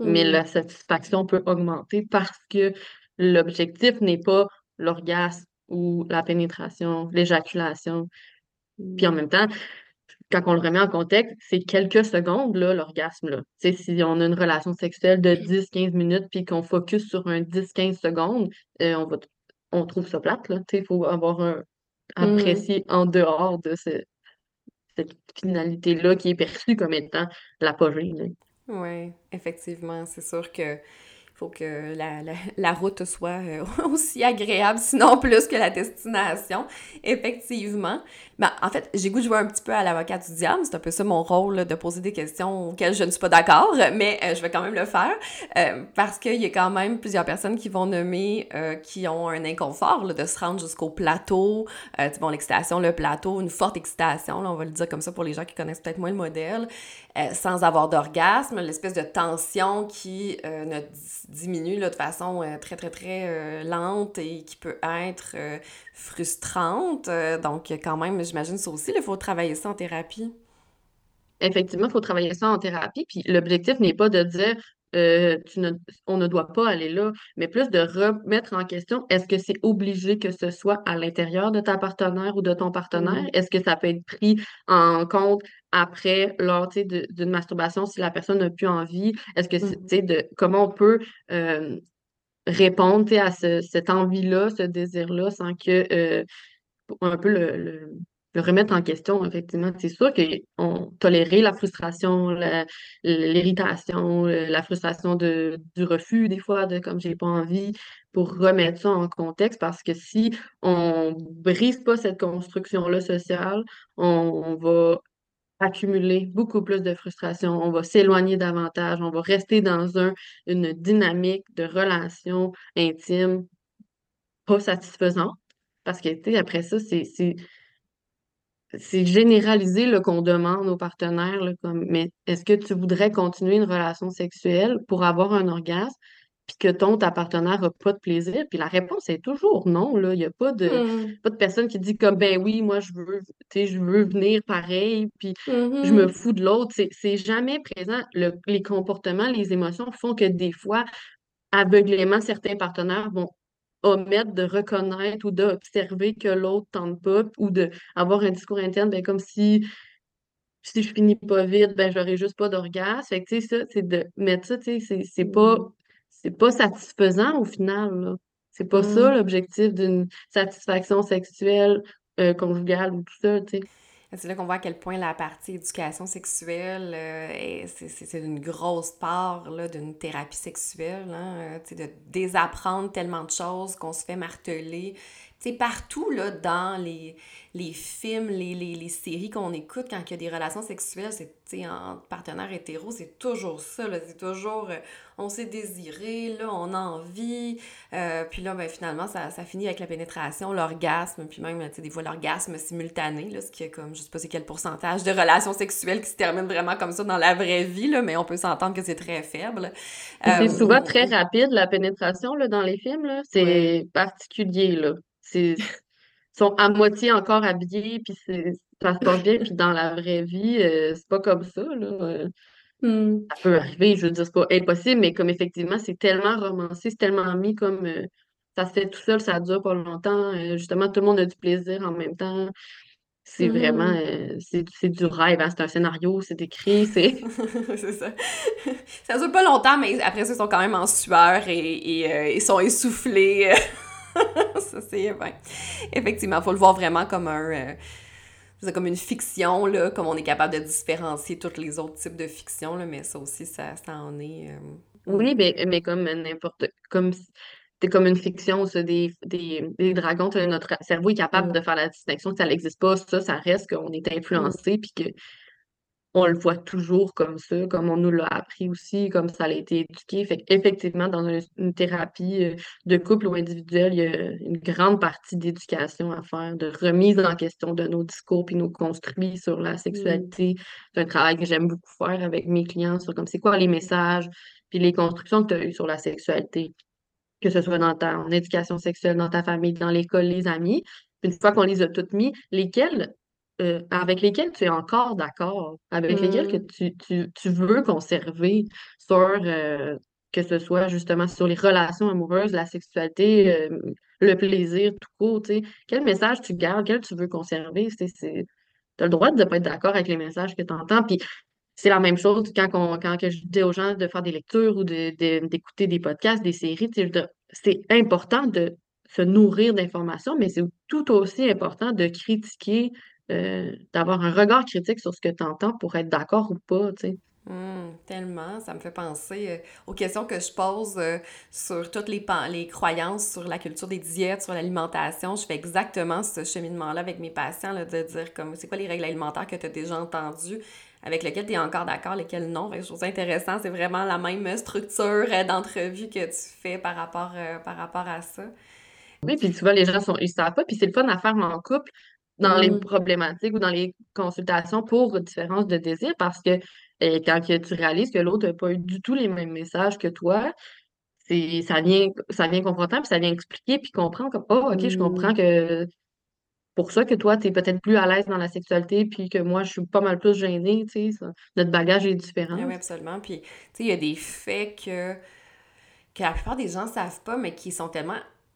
mais Mhm. la satisfaction peut augmenter parce que l'objectif n'est pas l'orgasme ou la pénétration, l'éjaculation. Puis en Mhm. même temps, quand on le remet en contexte, c'est quelques secondes, là, l'orgasme, là. Tu sais, si on a une relation sexuelle de dix quinze minutes puis qu'on focus sur un dix quinze secondes, euh, on va, on trouve ça plate, il faut avoir un, Mhm. apprécier en dehors de ce- cette finalité-là qui est perçue comme étant l'apogée, là. Oui, effectivement, c'est sûr que faut que la, la, la route soit euh, aussi agréable, sinon plus que la destination, effectivement. Ben, en fait, j'ai goût de jouer un petit peu à l'avocat du diable, c'est un peu ça mon rôle, là, de poser des questions auxquelles je ne suis pas d'accord, mais euh, je vais quand même le faire, euh, parce qu'il y a quand même plusieurs personnes qui vont nommer, qui ont un inconfort là, de se rendre jusqu'au plateau, bon, l'excitation, le plateau, une forte excitation, on va le dire comme ça pour les gens qui connaissent peut-être moins le modèle, euh, sans avoir d'orgasme, l'espèce de tension qui euh, ne diminue là, de façon euh, très, très, très lente et qui peut être frustrante. Donc, quand même, j'imagine ça aussi, il faut travailler ça en thérapie. Effectivement, il faut travailler ça en thérapie. Puis l'objectif n'est pas de dire euh, tu ne, on ne doit pas aller là, mais plus de remettre en question est-ce que c'est obligé que ce soit à l'intérieur de ta partenaire ou de ton partenaire? Est-ce que ça peut être pris en compte après, lors d'une masturbation, si la personne n'a plus envie? Est-ce que c'est, tu sais, de comment on peut euh, répondre à ce- cette envie-là, ce désir-là, sans que euh, un peu le, le- le remettre en question, effectivement. C'est sûr qu'on tolérer la frustration, l'irritation, la frustration de, du refus, des fois, de comme j'ai pas envie, pour remettre ça en contexte, parce que si on brise pas cette construction-là sociale, on, va accumuler beaucoup plus de frustration, on va s'éloigner davantage, on va rester dans un, une dynamique de relation intime pas satisfaisante. Parce que, tu après ça, c'est c'est- généralisé là, qu'on demande aux partenaires, là, comme, mais est-ce que tu voudrais continuer une relation sexuelle pour avoir un orgasme, puis que ton, ta partenaire n'a pas de plaisir? Puis la réponse est toujours non, là. Il n'y a pas de, Mhm. pas de personne qui dit comme, ben oui, moi, je veux, tu sais, je veux venir pareil, puis je me Mhm. fous de l'autre. C'est c'est jamais présent. Le- les comportements, les émotions font que des fois, aveuglément, certains partenaires vont omettre de reconnaître ou d'observer que l'autre tente pas ou de avoir un discours interne, ben, comme si si je finis pas vite, ben j'aurai juste pas d'orgasme. Fait que tu sais, ça, c'est de mettre ça, tu sais, c'est c'est pas c'est pas satisfaisant au final, là. C'est pas ça Mhm. l'objectif d'une satisfaction sexuelle, euh, conjugale ou tout ça, tu sais. C'est là qu'on voit à quel point la partie éducation sexuelle, euh, est- c'est une grosse part d'une thérapie sexuelle, hein, euh, de désapprendre tellement de choses qu'on se fait marteler. Tu sais, partout là, dans les, les films, les, les, les séries qu'on écoute quand il y a des relations sexuelles, c'est tu sais, entre partenaires hétéros, c'est toujours ça, là, c'est toujours euh, on s'est désiré, là, on a envie, euh, puis là, ben, finalement, ça, ça finit avec la pénétration, l'orgasme, puis même, tu sais, des fois, l'orgasme simultané, là, ce qui est comme, je sais pas c'est quel pourcentage de relations sexuelles qui se terminent vraiment comme ça dans la vraie vie, là, mais on peut s'entendre que c'est très faible. C'est Euh, souvent très rapide, la pénétration, là, dans les films, là. ouais. C'est particulier, là. C'est sont à moitié encore habillés, puis c'est ça se passe bien, puis dans la vraie vie, euh, c'est pas comme ça, là. Euh, Hmm. ça peut arriver, je veux dire, c'est pas impossible, mais comme effectivement, c'est tellement romancé, c'est tellement mis comme euh, ça se fait tout seul, ça dure pas longtemps, euh, justement, tout le monde a du plaisir en même temps. c'est vraiment, euh, c'est c'est du rêve, hein. C'est un scénario, c'est écrit, c'est... C'est ça. Ça dure pas longtemps, mais après ça, ils sont quand même en sueur et, et, ils sont essoufflés. ça, c'est ben, Effectivement, faut le voir vraiment comme un... euh, c'est comme une fiction, là, comme on est capable de différencier tous les autres types de fiction, là, mais ça aussi, ça, ça en est... euh. Oui, mais, mais comme n'importe... Comme... C'est comme une fiction, ça, des, des, des dragons, notre cerveau est capable Mm, de faire la distinction que ça n'existe pas, ça, ça reste qu'on est mm, influencé, puis que on le voit toujours comme ça, comme on nous l'a appris aussi, comme ça a été éduqué. Fait effectivement, dans une, une thérapie euh, de couple ou individuelle, il y a une grande partie d'éducation à faire, de remise en question de nos discours puis nos construits sur la mm, sexualité. C'est un travail que j'aime beaucoup faire avec mes clients sur comme c'est quoi les messages puis les constructions que tu as eues sur la sexualité, que ce soit dans ta en éducation sexuelle, dans ta famille, dans l'école, les amis. Une fois qu'on les a toutes mis, lesquelles euh, avec lesquels tu es encore d'accord, avec lesquels que mm, tu, tu, tu veux conserver sur, euh, que ce soit justement sur les relations amoureuses, la sexualité, euh, le plaisir, tout court, tu sais? Quel message tu gardes, quel tu veux conserver? Tu as le droit de ne pas être d'accord avec les messages que tu entends, puis c'est la même chose quand, on- quand que je dis aux gens de faire des lectures ou de, de- d'écouter des podcasts, des séries, c'est important de se nourrir d'informations, mais c'est tout aussi important de critiquer euh, d'avoir un regard critique sur ce que tu entends pour être d'accord ou pas, tu sais. mm, tellement, ça me fait penser euh, aux questions que je pose euh, sur toutes les, pan- les croyances sur la culture des diètes, sur l'alimentation. Je fais exactement ce cheminement-là avec mes patients, là, de dire comme c'est quoi les règles alimentaires que tu as déjà entendues, avec lesquelles tu es encore d'accord, lesquelles non. Fait que je trouve ça intéressant, c'est vraiment la même structure d'entrevue que tu fais par rapport, euh, par rapport à ça. Oui, puis tu vois, les gens sont, ils savent pas, puis c'est le fun à faire en couple dans les Mm, problématiques ou dans les consultations pour différence de désir, parce que euh, quand que tu réalises que l'autre n'a pas eu du tout les mêmes messages que toi, c'est, ça vient, ça vient confrontant, puis ça vient expliquer, puis comprendre comme, oh, OK, je comprends mm. que pour ça que toi, tu es peut-être plus à l'aise dans la sexualité, puis que moi, je suis pas mal plus gênée, tu sais. Notre bagage est différent. oui, absolument. Puis, tu sais, il y a des faits que, que la plupart des gens ne savent pas, mais qui sont tellement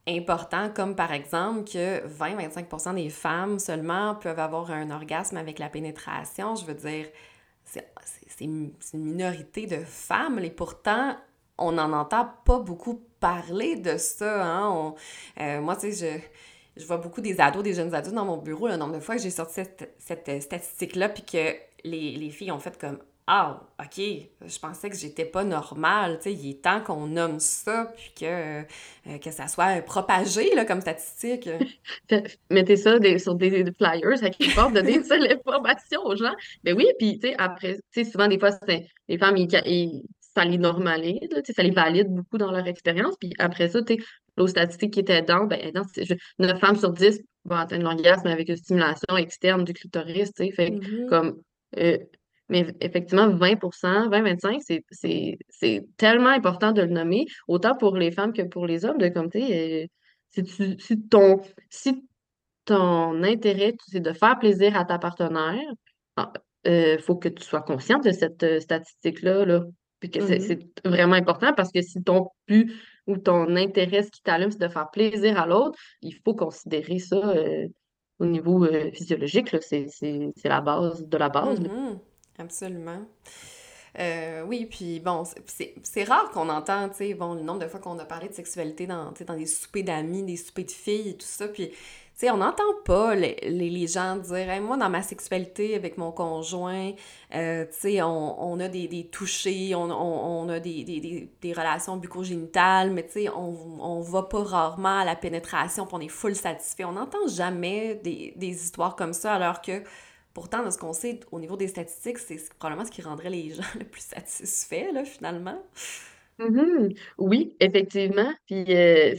importants, comme par exemple que 20-25% des femmes seulement peuvent avoir un orgasme avec la pénétration. Je veux dire, c'est une minorité de femmes, et pourtant, on n'en entend pas beaucoup parler de ça. Hein? Euh, moi, tu sais, je, je vois beaucoup des ados, des jeunes ados dans mon bureau, le nombre de fois que j'ai sorti cette, cette euh, statistique-là, puis que les, les filles ont fait comme Ah, OK, je pensais que j'étais pas normale. Tu sais, il est temps qu'on nomme ça, puis que, euh, que ça soit propagé là, comme statistique. Mettez ça des- sur des, des flyers à quelque part, donner ça l'information aux gens. Mais oui, puis tu sais, après, tu sais, souvent des fois, c'est les femmes, ils, ils- ça les normalise, là, ça les valide beaucoup dans leur expérience. Puis après ça, tu sais, l'autre statistique qui était aidante, ben, je- 9 femmes sur 10 vont atteindre l'orgasme avec une stimulation externe du clitoris, tu sais. Fait Mhm. comme, euh, mais effectivement, 20%, 20-25, c'est c'est- c'est tellement important de le nommer, autant pour les femmes que pour les hommes, de comme, tu euh, si tu, si ton si ton intérêt, c'est de faire plaisir à ta partenaire, il faut que tu sois consciente de cette euh, statistique-là, là. Puis que c'est Mhm. c'est vraiment important parce que si ton but ou ton intérêt, ce qui t'allume, c'est de faire plaisir à l'autre, il faut considérer ça euh, au niveau euh, physiologique. C'est la base de la base. Absolument. Euh, oui, puis bon, c'est rare qu'on entend, tu sais, bon, le nombre de fois qu'on a parlé de sexualité dans, dans des soupers d'amis, des soupers de filles tout ça, puis, tu sais, on n'entend pas les, les, gens dire, moi, dans ma sexualité avec mon conjoint, euh, tu sais, on, on a des, des touchés, on, on, on a des, des, des, relations bucco-génitales, mais tu sais, on, va pas rarement à la pénétration, puis on est full satisfait. On n'entend jamais des histoires comme ça, alors que Pourtant, de ce qu'on sait au niveau des statistiques, c'est probablement ce qui rendrait les gens le plus satisfaits, finalement. Mhm. Oui, effectivement. Puis euh,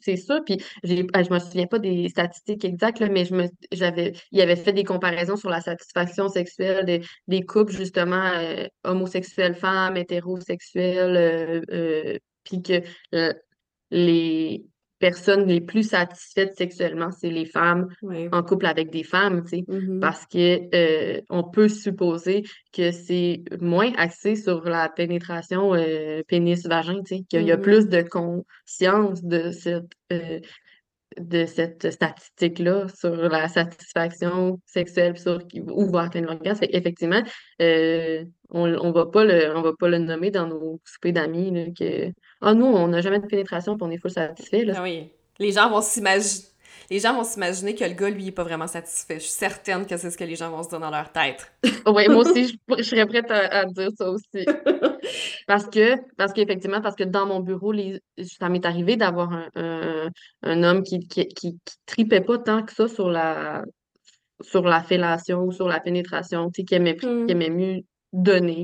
c'est ça. Puis ah, je me souviens pas des statistiques exactes, mais je me j'avais il avait fait des comparaisons sur la satisfaction sexuelle des, des couples justement euh, homosexuels femmes, hétérosexuels, euh, puis que les personnes les plus satisfaites sexuellement, c'est les femmes Oui. en couple avec des femmes, tu sais, Mhm. parce que euh, on peut supposer que c'est moins axé sur la pénétration euh, pénis-vagin, tu sais, qu'il y a Mhm. plus de conscience de cette, euh, de cette statistique-là sur la satisfaction sexuelle sur ou voir l'orgasme. Effectivement, euh, on, on va pas le, on va pas le nommer dans nos soupers d'amis que Ah, nous, on n'a jamais de pénétration puis on est full satisfait. Là. Ah oui. Les gens vont s'imaginer. Les gens vont s'imaginer que le gars, lui, est pas vraiment satisfait. Je suis certaine que c'est ce que les gens vont se dire dans leur tête. oui, moi aussi, je, serais prête à, dire ça aussi. parce que, parce qu'effectivement, parce que dans mon bureau, les, ça m'est arrivé d'avoir un, un, homme qui, qui, qui, tripait pas tant que ça sur la sur la fellation ou sur la pénétration, tu sais, qui aimait, qui hmm. aimait mieux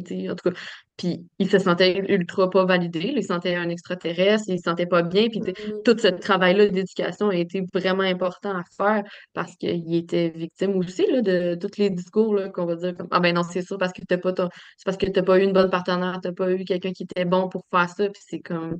sais, en tout cas. Puis il se sentait ultra pas validé, il sentait un extraterrestre, il se sentait pas bien. Puis mm-hmm. tout ce travail-là d'éducation a été vraiment important à faire parce qu'il était victime aussi là, de tous les discours qu'on va dire comme Ah ben non, c'est ça, parce que t'as pas c'est parce que t'as pas eu une bonne partenaire, t'as pas eu quelqu'un qui était bon pour faire ça. Puis c'est comme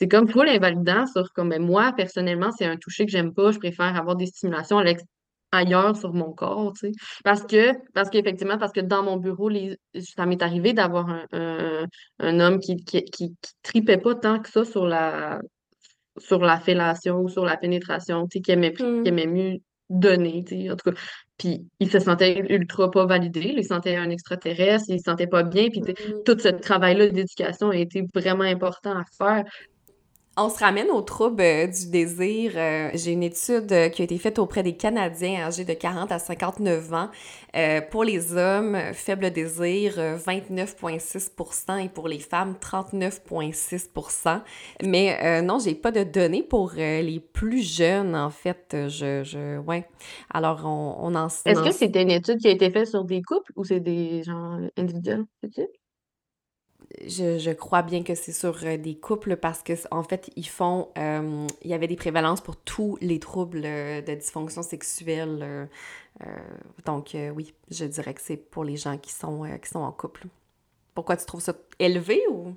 c'est comme full invalidant sur comme ben, moi, personnellement, c'est un toucher que j'aime pas. Je préfère avoir des stimulations à l'extérieur ailleurs sur mon corps, tu sais. Parce que, parce qu'effectivement, parce que dans mon bureau, les, ça m'est arrivé d'avoir un, un, homme qui, qui, qui, tripait pas tant que ça sur la sur la fellation ou sur la pénétration, tu sais, qui aimait, qui aimait mieux donner, tu sais, en tout cas. Puis il se sentait ultra pas validé, il sentait un extraterrestre, il se sentait pas bien, puis hmm. tout ce travail-là d'éducation a été vraiment important à faire on se ramène aux troubles euh, du désir. Euh, j'ai une étude euh, qui a été faite auprès des Canadiens âgés de 40 à 59 ans. pour les hommes, faible désir, 29,6% et pour les femmes, 39,6% Mais non, j'ai pas de données pour les plus jeunes, en fait. Je, je ouais. Alors, on, on en... Est-ce que c'était une étude qui a été faite sur des couples ou c'est des gens individuels? Je, crois bien que c'est sur euh, des couples parce que en fait, ils font. Euh, il y avait des prévalences pour tous les troubles euh, de dysfonction sexuelle. donc, oui, je dirais que c'est pour les gens qui sont, qui sont en couple. Pourquoi tu trouves ça élevé ou?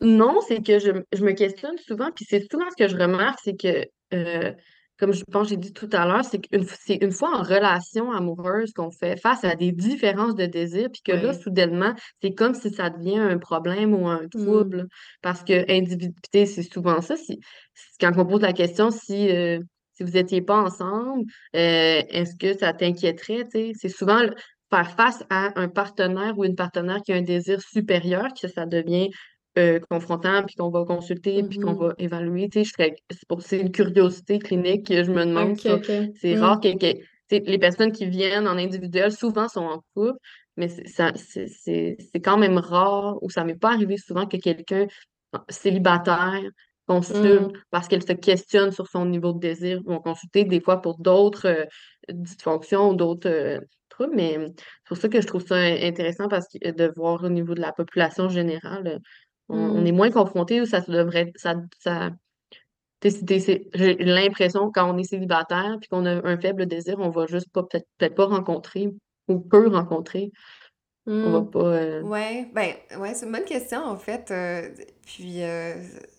Non, c'est que je, je, me questionne souvent, puis c'est souvent ce que je remarque, c'est que comme je pense j'ai dit tout à l'heure, c'est qu'une c'est une fois en relation amoureuse qu'on fait face à des différences de désir, puis que là, soudainement, c'est comme si ça devient un problème ou un mmh. trouble. Parce que individualité, c'est souvent ça. Si, quand on pose la question si, euh, si vous n'étiez pas ensemble, euh, est-ce que ça t'inquiéterait? C'est souvent faire face à un partenaire ou une partenaire qui a un désir supérieur, que ça devient euh, confrontant, puis qu'on va consulter, puis qu'on mm-hmm. va évaluer. Tu sais, c'est une curiosité clinique que je me demande. C'est mm. rare que, les personnes qui viennent en individuel, souvent sont en couple, mais c'est quand même rare, ou ça m'est pas arrivé souvent que quelqu'un célibataire consulte mm. parce qu'elle se questionne sur son niveau de désir, vont consulter des fois pour d'autres euh, dysfonctions ou d'autres euh, troubles, mais c'est pour ça que je trouve ça intéressant parce que de voir au niveau de la population générale, on, est mm. moins confronté ou ça devrait. Ça, ça, j'ai l'impression quand on est célibataire puis qu'on a un faible désir, on va juste pas peut-être pas rencontrer ou peu rencontrer. On va mm. pas. Euh, ouais, ben ouais, c'est une bonne question en fait. Euh, puis euh,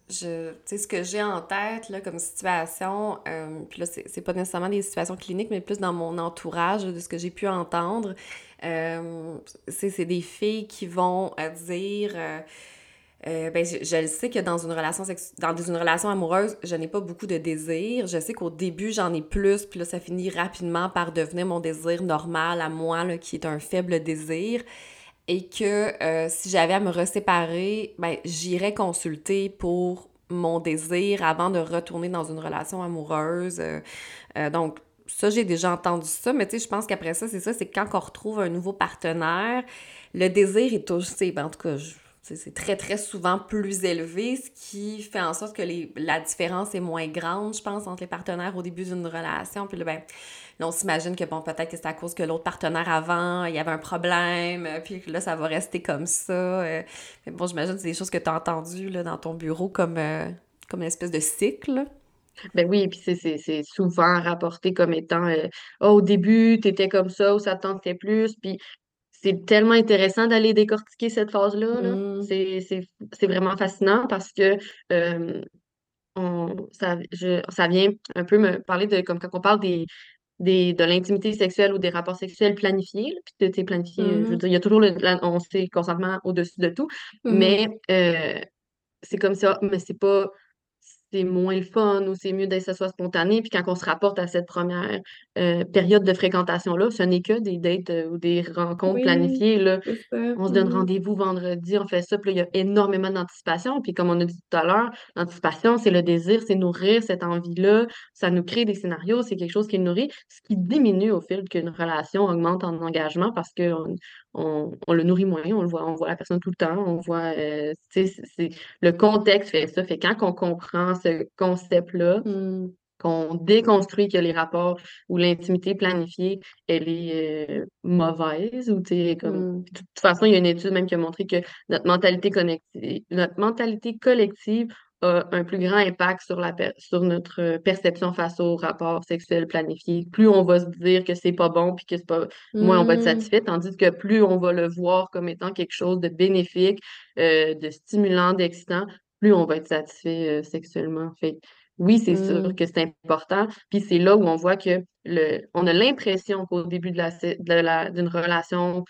je tu sais ce que j'ai en tête là comme situation, puis là c'est pas nécessairement des situations cliniques, mais plus dans mon entourage de ce que j'ai pu entendre. c'est des filles qui vont dire euh, ben, je, le sais que dans une relation dans une relation amoureuse, je n'ai pas beaucoup de désir. Je sais qu'au début, j'en ai plus, puis là, ça finit rapidement par devenir mon désir normal à moi, là, qui est un faible désir. Et que euh, si j'avais à me reséparer, ben, j'irais consulter pour mon désir avant de retourner dans une relation amoureuse. Euh, donc, ça, j'ai déjà entendu ça, mais tu sais, je pense qu'après ça, c'est ça, c'est quand on retrouve un nouveau partenaire, le désir est toujours, ben, en tout cas, je, c'est très, très souvent plus élevé, ce qui fait en sorte que les, la différence est moins grande, je pense, entre les partenaires au début d'une relation. Puis là, ben, on s'imagine que, bon, peut-être que c'est à cause que l'autre partenaire avant, il y avait un problème, puis là, ça va rester comme ça. Euh. mais bon, j'imagine que c'est des choses que tu as entendues là, dans ton bureau comme, euh, comme une espèce de cycle. Ben oui, puis c'est souvent rapporté comme étant euh, oh, au début, tu étais comme ça, ou ça tentait plus, puis c'est tellement intéressant d'aller décortiquer cette phase-là. Mmh. C'est vraiment fascinant parce que on, ça, ça vient un peu me parler de comme quand on parle des, des, de l'intimité sexuelle ou des rapports sexuels planifiés. Puis planifié, je veux mmh. dire, il y a toujours le, on sait consentement au-dessus de tout, mmh. mais euh, c'est comme ça, mais c'est pas c'est moins le fun ou c'est mieux d'être ce soit spontané. Puis quand on se rapporte à cette première euh, période de fréquentation-là, ce n'est que des dates euh, ou des rencontres planifiées. Là. On se donne mm-hmm. rendez-vous vendredi, on fait ça, puis là, il y a énormément d'anticipation. Puis comme on a dit tout à l'heure, l'anticipation, c'est le désir, c'est nourrir cette envie-là. Ça nous crée des scénarios, c'est quelque chose qui nourrit, ce qui diminue au fil qu'une relation augmente en engagement parce qu'on on, le nourrit moins, on le voit, on voit la personne tout le temps, on voit, euh, c'est, le contexte fait ça. Fait quand on comprend ce concept-là, mm. Qu'on déconstruit que les rapports ou l'intimité planifiée, elle est euh, mauvaise ou comme. Mm. De toute façon, il y a une étude même qui a montré que notre mentalité connective, notre mentalité collective a un plus grand impact sur, la sur notre perception face aux rapports sexuels planifiés. Plus on va se dire que c'est pas bon puis que c'est pas moins on va être Mm. satisfait, tandis que plus on va le voir comme étant quelque chose de bénéfique, euh, de stimulant, d'excitant, plus on va être satisfait euh, sexuellement. Fait oui, c'est sûr Mm. que c'est important. Puis c'est là où on voit que le, on a l'impression qu'au début de la, de la, d'une relation,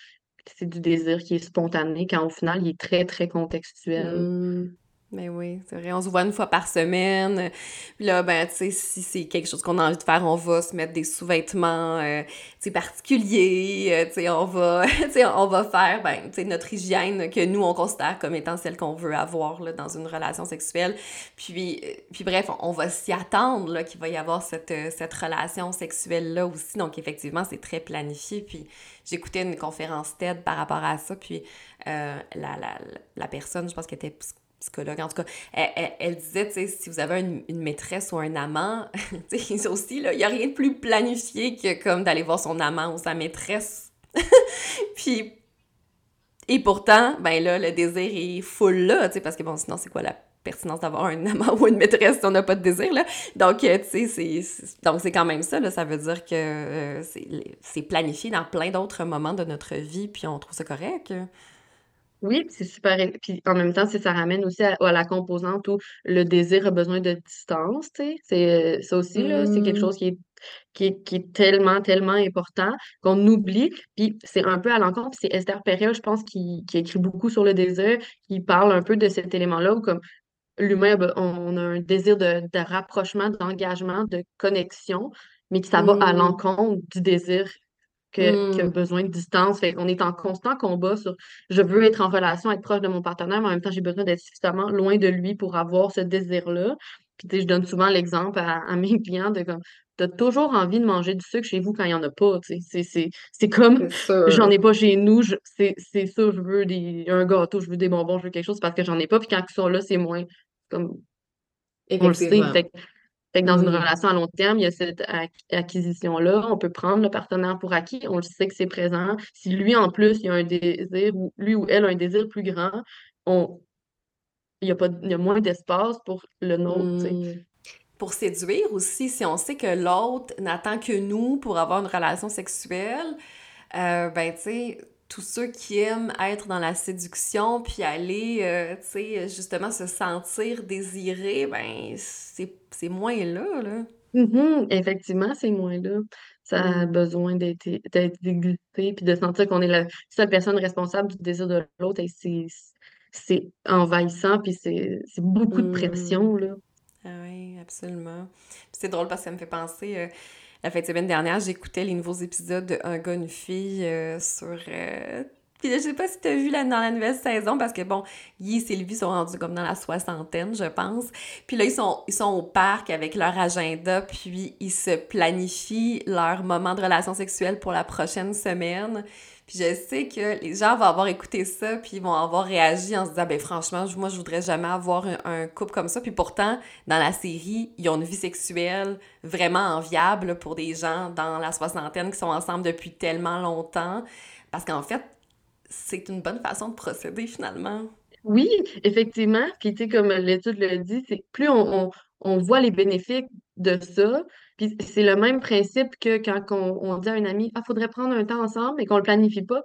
c'est du désir qui est spontané, quand au final, il est très, très contextuel. Mm. Mais oui, c'est vrai, on se voit une fois par semaine. Puis là, ben, tu sais, si c'est quelque chose qu'on a envie de faire, on va se mettre des sous-vêtements, euh, tu sais, particuliers, euh, tu sais, on va, tu sais, on va faire, ben, tu sais, notre hygiène que nous, on considère comme étant celle qu'on veut avoir, là, dans une relation sexuelle. Puis, euh, puis bref, on va s'y attendre, là, qu'il va y avoir cette, cette relation sexuelle-là aussi. Donc, effectivement, c'est très planifié. Puis, j'écoutais une conférence TED par rapport à ça, puis la, la, la personne, je pense qu'elle était psychologue, en tout cas, elle, disait, tu sais, si vous avez une, maîtresse ou un amant, tu sais, aussi, il n'y a rien de plus planifié que comme d'aller voir son amant ou sa maîtresse. Puis, et pourtant, ben là, le désir est full là, tu sais, parce que bon, sinon, c'est quoi la pertinence d'avoir un amant ou une maîtresse si on n'a pas de désir, là? Donc, euh, tu sais, c'est, quand même ça, là, ça veut dire que euh, c'est planifié dans plein d'autres moments de notre vie, puis on trouve ça correct. Oui, c'est super. Puis en même temps, ça ramène aussi à, la composante où le désir a besoin de distance, tu sais. C'est, euh, ça aussi, là, c'est quelque Mmh. chose qui est, qui est, qui est tellement, tellement important qu'on oublie. Puis c'est un peu à l'encontre. C'est Esther Perel, je pense, qui, qui écrit beaucoup sur le désir, qui parle un peu de cet élément-là où comme l'humain, on a un désir de, de rapprochement, d'engagement, de connexion, mais que ça va à Mmh. l'encontre du désir que, qui a Mmh. besoin de distance. Fait qu'on est en constant combat sur je veux être en relation, être proche de mon partenaire, mais en même temps, j'ai besoin d'être suffisamment loin de lui pour avoir ce désir-là. Puis, je donne souvent l'exemple à, à mes clients de comme t'as toujours envie de manger du sucre chez vous quand il n'y en a pas. C'est, comme j'en ai pas chez nous, c'est, ça, je veux des, un gâteau, je veux des bonbons, je veux quelque chose parce que j'en ai pas. Puis quand ils sont là, c'est moins. Comme on le sait. Fait, fait que dans une Mmh. relation à long terme, il y a cette ac- acquisition-là. On peut prendre le partenaire pour acquis, on le sait que c'est présent. Si lui, en plus, il a un désir, ou lui ou elle a un désir plus grand, on, il y a, pas, il y a moins d'espace pour le nôtre. Mmh. Pour séduire aussi, si on sait que l'autre n'attend que nous pour avoir une relation sexuelle, euh, ben, tu sais, tous ceux qui aiment être dans la séduction puis aller, euh, tu sais, justement se sentir désiré, ben, c'est moins là, là. Mhm, effectivement, c'est moins là. Ça a Mm. besoin d'être déglutté puis de sentir qu'on est la seule personne responsable du désir de l'autre. Et c'est envahissant puis c'est beaucoup de Mm. pression, là. Ah oui, absolument. C'est drôle parce que ça me fait penser, euh, la fin de semaine dernière, j'écoutais les nouveaux épisodes de Un gars, une fille euh, sur... euh, Puis je sais pas si t'as vu là, dans la nouvelle saison, parce que bon, Guy et Sylvie sont rendus comme dans la soixantaine, je pense. Puis là, ils sont, ils sont au parc avec leur agenda, puis ils se planifient leur moment de relation sexuelle pour la prochaine semaine. Je sais que les gens vont avoir écouté ça, puis ils vont avoir réagi en se disant, ben franchement, moi, je voudrais jamais avoir un, couple comme ça. Puis pourtant, dans la série, ils ont une vie sexuelle vraiment enviable pour des gens dans la soixantaine qui sont ensemble depuis tellement longtemps. Parce qu'en fait, c'est une bonne façon de procéder finalement. Oui, effectivement. Puis, tu sais, comme l'étude le dit, c'est plus on, on, on voit les bénéfices de ça, puis c'est le même principe que quand on, on dit à un ami, ah, faudrait prendre un temps ensemble, mais qu'on le planifie pas.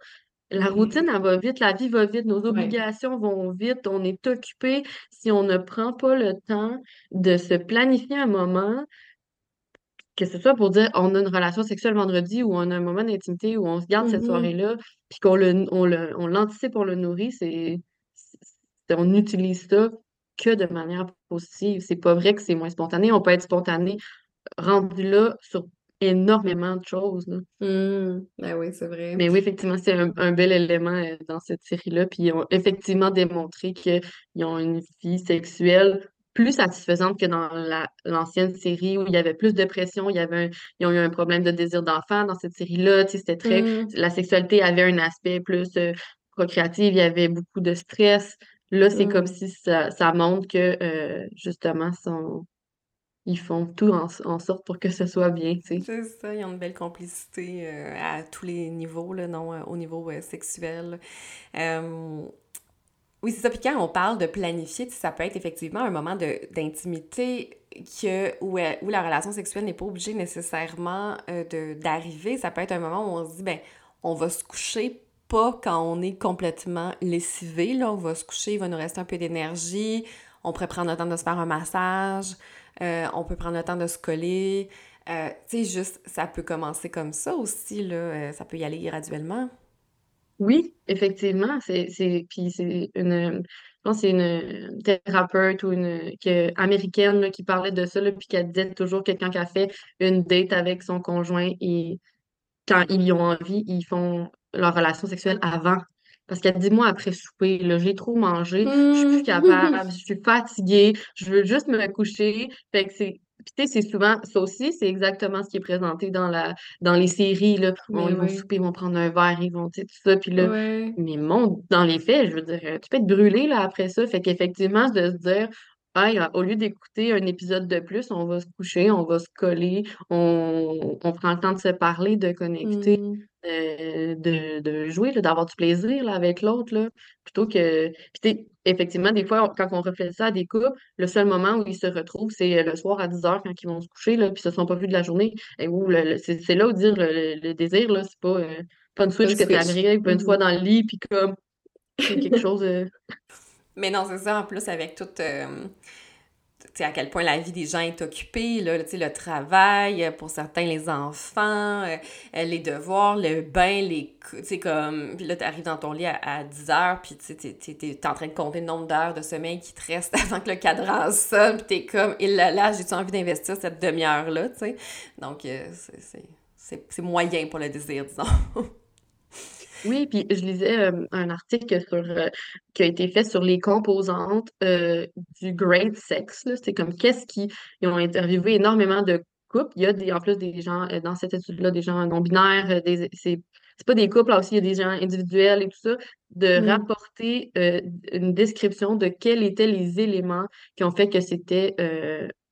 La routine, elle va vite, la vie va vite, nos Ouais. obligations vont vite, on est occupé. Si on ne prend pas le temps de se planifier un moment, que ce soit pour dire on a une relation sexuelle vendredi ou on a un moment d'intimité où on se garde cette Mhm. soirée-là, puis qu'on le, on le, on l'anticipe, on le nourrit, c'est- on utilise ça que de manière positive. C'est pas vrai que c'est moins spontané. On peut être spontané rendu là sur énormément de choses. Mmh. Ben oui, c'est vrai. Mais oui, effectivement, c'est un, bel élément euh, dans cette série-là. Puis ils ont effectivement démontré qu'ils ont une vie sexuelle plus satisfaisante que dans l'ancienne série où il y avait plus de pression, il y avait ils ont eu un problème de désir d'enfant dans cette série-là. C'était très. Mmh. La sexualité avait un aspect plus euh, procréatif, il y avait beaucoup de stress. Là, c'est comme mmh. si ça, ça montre que euh, justement, son, ils font tout en, sorte pour que ce soit bien, tu sais. C'est ça, il y a une belle complicité euh, à tous les niveaux, là, non euh, au niveau euh, sexuel. oui, c'est ça. Puis quand on parle de planifier, ça peut être effectivement un moment d'intimité que, où, où, la relation sexuelle n'est pas obligée nécessairement d'arriver. Ça peut être un moment où on se dit, ben, on va se coucher pas quand on est complètement lessivé, là. On va se coucher, il va nous rester un peu d'énergie. On pourrait prendre le temps de se faire un massage. Euh, on peut prendre le temps de se coller. Euh, tu sais, juste, ça peut commencer comme ça aussi. Euh, ça peut y aller graduellement. Oui, effectivement. C'est, c'est, puis c'est une, que thérapeute ou une américaine qui parlait de ça, là, puis qui disait toujours quelqu'un qui a fait une date avec son conjoint et quand ils y ont envie, ils font leur relation sexuelle avant parce qu'elle dit, moi, après souper, là, j'ai trop mangé, je suis plus mmh. capable, je suis fatiguée, je veux juste me coucher. Fait que c'est. Puis, tu sais, c'est souvent, ça aussi, c'est exactement ce qui est présenté dans, la, dans les séries, là. ils vont souper, ils vont prendre un verre, ils vont, tu sais, tout ça. Puis là, mais mon, dans les faits, je veux dire, tu peux être brûlé, là, après ça. Fait qu'effectivement, de se dire, au lieu d'écouter un épisode de plus, on va se coucher, on va se coller, on, on prend le temps de se parler, de connecter. Mmh. Euh, de, de, jouer, d'avoir du plaisir là, avec l'autre, plutôt que... Puis effectivement, des fois, quand on refait ça à des couples, le seul moment où ils se retrouvent, c'est le soir à 10 h quand ils vont se coucher, là, puis ils se sont pas vus de la journée. Et où c'est là où dire le, désir, là, c'est pas, euh, pas une switch que tu arrives une fois mm-hmm. dans le lit, puis comme c'est quelque chose... Euh, Mais non, c'est ça, en plus, avec toute à quel point la vie des gens est occupée, là, le travail, euh, pour certains les enfants, euh, euh, les devoirs, le bain, les... Tu comme... Puis là, tu arrives dans ton lit à, 10 heures, puis tu es, en train de compter le nombre d'heures de sommeil qui te reste avant que le cadran sonne, puis t'es comme, il là, j'ai-tu envie d'investir cette demi-heure-là, tu sais? Donc, c'est moyen pour le désir, disons. Oui, puis je lisais euh, un article sur, euh, qui a été fait sur les composantes euh, du great sex. C'est comme qu'est-ce qui. Ils ont interviewé énormément de couples. Il y a des, en plus des gens, dans cette étude-là, des gens non-binaires, des, c'est, pas des couples, là aussi, il y a des gens individuels et tout ça, de mm. rapporter une description de quels étaient les éléments qui ont fait que c'était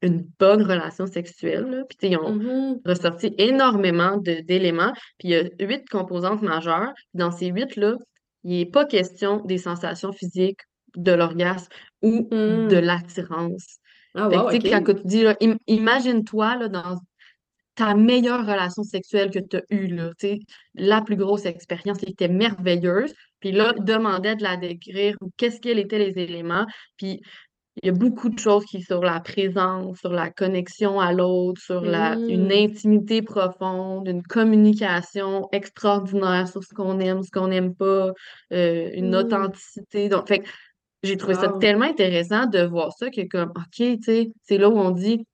une bonne relation sexuelle. Puis, ils ont mm-hmm. ressorti énormément d'éléments. Puis, il y a huit composantes majeures. Dans ces huit-là, il n'est pas question des sensations physiques, de l'orgasme ou de l'attirance. Ah, wow, Quand tu dis, imagine-toi dans ta meilleure relation sexuelle que tu as eue, là, la plus grosse expérience qui était merveilleuse. Puis là, demandait de la décrire ou qu'est-ce qu'elle étaient les éléments. Puis il y a beaucoup de choses qui sont sur la présence, sur la connexion à l'autre, sur la, une mmh. intimité profonde, une communication extraordinaire sur ce qu'on aime, ce qu'on n'aime pas, euh, une mmh. authenticité. Donc, fait j'ai trouvé ça tellement intéressant de voir ça que comme, OK, tu sais, c'est là où on dit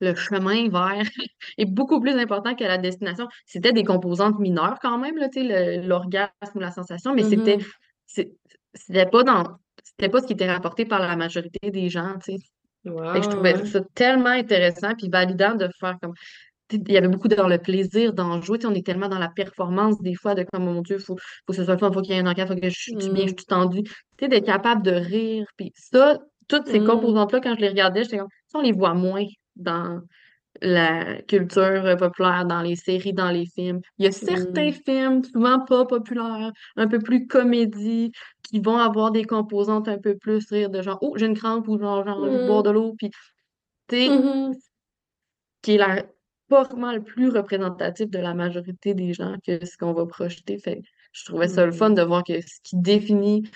le chemin vers est beaucoup plus important que la destination. C'était des composantes mineures quand même, là, tu sais, l'orgasme ou la sensation, mais c'était mmh c'était pas dans c'était pas ce qui était rapporté par la majorité des gens, tu sais. je trouvais ça tellement intéressant puis validant de faire comme il y avait beaucoup dans le plaisir d'en jouer. on est tellement dans la performance des fois de comme, oh mon Dieu, il faut, faut que ce soit le fun, il faut qu'il y ait un encadre, il faut que je suis bien, je mm. suis tendue. Tu sais, d'être capable de rire. Puis ça, toutes ces mm. composantes-là, quand je les regardais, j'étais comme, on les voit moins dans la culture populaire, dans les séries, dans les films. Il y a certains mm. films, souvent pas populaires, un peu plus comédie, qui vont avoir des composantes un peu plus rire de genre, oh, j'ai une crampe ou genre, genre je boire mm. de l'eau, puis, tu sais, mm-hmm. qui est la, pas vraiment le plus représentatif de la majorité des gens que ce qu'on va projeter. Fait je trouvais ça le fun mm. de voir que ce qui définit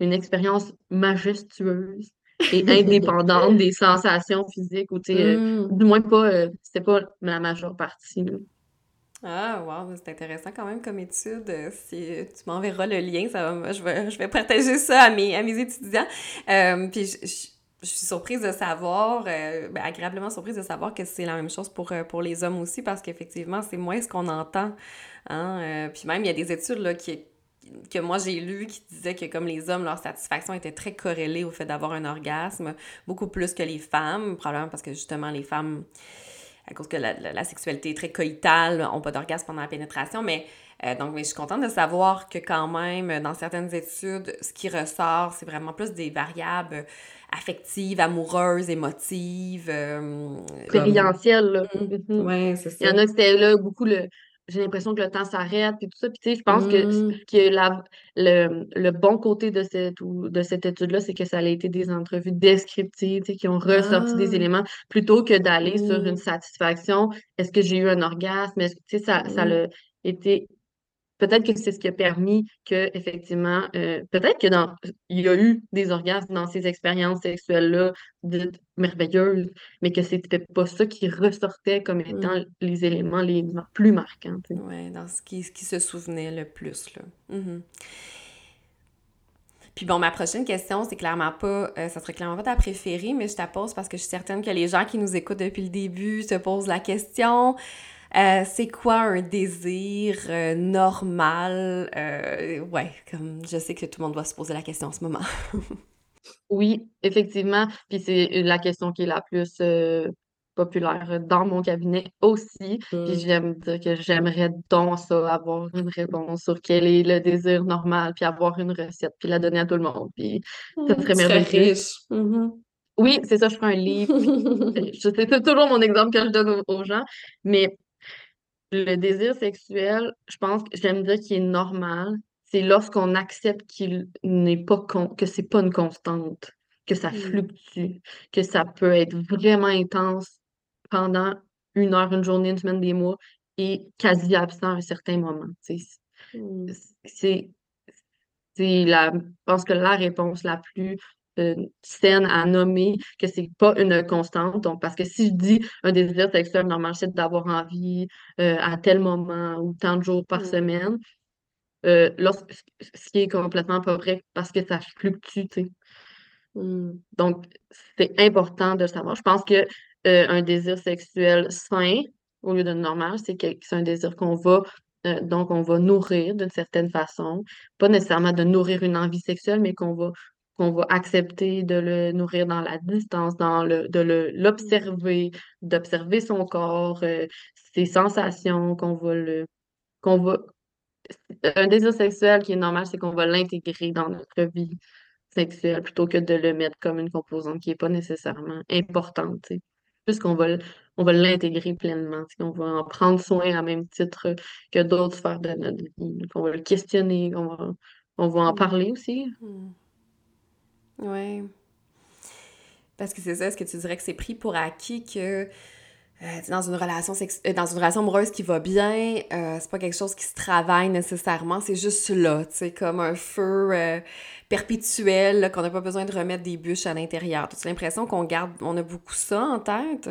une expérience majestueuse, et indépendante des sensations physiques ou tu sais, euh, mm. du moins pas euh, c'était pas la majeure partie Ah, wow, c'est intéressant quand même comme étude. Euh, si tu m'enverras le lien, ça va, je, vais, je vais partager ça à mes, à mes étudiants. puis je suis surprise de savoir, ben, agréablement surprise de savoir que c'est la même chose pour, pour les hommes aussi, parce qu'effectivement, c'est moins ce qu'on entend. Hein? puis même, il y a des études là, qui, que moi j'ai lu qui disaient que comme les hommes, leur satisfaction était très corrélée au fait d'avoir un orgasme, beaucoup plus que les femmes, probablement parce que justement les femmes, à cause que la, sexualité est très coïtale, n'ont pas d'orgasme pendant la pénétration, mais euh, donc mais je suis contente de savoir que quand même, dans certaines études, ce qui ressort, c'est vraiment plus des variables affectives, amoureuses, émotives. Euh, Expérientielles, là. Ouais, c'est ça. Il y en a qui étaient là beaucoup le j'ai l'impression que le temps s'arrête et tout ça. Puis tu sais, je pense que, mmh. que la, le, le, bon côté de cette, de cette étude-là, c'est que ça a été des entrevues descriptives, tu sais, qui ont ressorti des ah! éléments plutôt que d'aller sur une satisfaction. Est-ce que j'ai eu un orgasme? Tu sais, ça, ça a été peut-être que c'est ce qui a permis que, effectivement, euh, peut-être que dans il y a eu des orgasmes dans ces expériences sexuelles-là merveilleuses, mais que c'était pas ça qui ressortait comme mmh. étant les éléments les plus marquants. Oui, dans ce qui, ce qui se souvenait le plus. Là. Mmh Puis bon, ma prochaine question, c'est clairement pas, euh, ça serait clairement pas ta préférée, mais je te pose parce que je suis certaine que les gens qui nous écoutent depuis le début se posent la question. Euh, c'est quoi un désir euh, normal? Euh, ouais, comme je sais que tout le monde doit se poser la question en ce moment. oui, effectivement. Puis c'est la question qui est la plus populaire dans mon cabinet aussi. Puis mmh. j'aime dire que j'aimerais donc ça, avoir une réponse sur quel est le désir normal, puis avoir une recette, puis la donner à tout le monde. Puis ça mmh, serait merveilleux. Mmh oui, c'est ça, je ferai un livre. c'est toujours mon exemple que je donne aux gens. Mais le désir sexuel, je pense que j'aime dire qu'il est normal. C'est lorsqu'on accepte qu'il n'est pas con que c'est pas une constante, que ça mmh. fluctue, que ça peut être vraiment intense pendant une heure, une journée, une semaine, des mois et quasi absent à un certain moment. Mmh. C'est c'est la, je pense que la réponse la plus saine à nommer, que c'est pas une constante. Donc, parce que si je dis un désir sexuel normal, c'est d'avoir envie euh, à tel moment ou tant de jours par mmh. semaine, euh, ce qui est complètement pas vrai parce que ça fluctue, tu sais. Mmh. Donc, c'est important de savoir. Je pense que euh, un désir sexuel sain, au lieu de normal, c'est que c'est un désir qu'on va donc, on va nourrir d'une certaine façon, pas nécessairement de nourrir une envie sexuelle, mais qu'on va qu'on va accepter de le nourrir dans la distance, dans le, de l'observer, d'observer son corps, euh, ses sensations, qu'on va le, qu'on va, un désir sexuel qui est normal, c'est qu'on va l'intégrer dans notre vie sexuelle plutôt que de le mettre comme une composante qui n'est pas nécessairement importante, puisqu'on va, on va l'intégrer pleinement, qu'on va en prendre soin à même titre que d'autres sphères de notre vie, qu'on va le questionner, qu'on va, on va en mmh. parler aussi. Mmh. Oui. Parce que c'est ça, est-ce que tu dirais que c'est pris pour acquis que euh, dans une relation euh, dans une relation amoureuse qui va bien, euh, c'est pas quelque chose qui se travaille nécessairement, c'est juste là, tu sais, comme un feu perpétuel, qu'on n'a pas besoin de remettre des bûches à l'intérieur. Tu as l'impression qu'on garde, on a beaucoup ça en tête?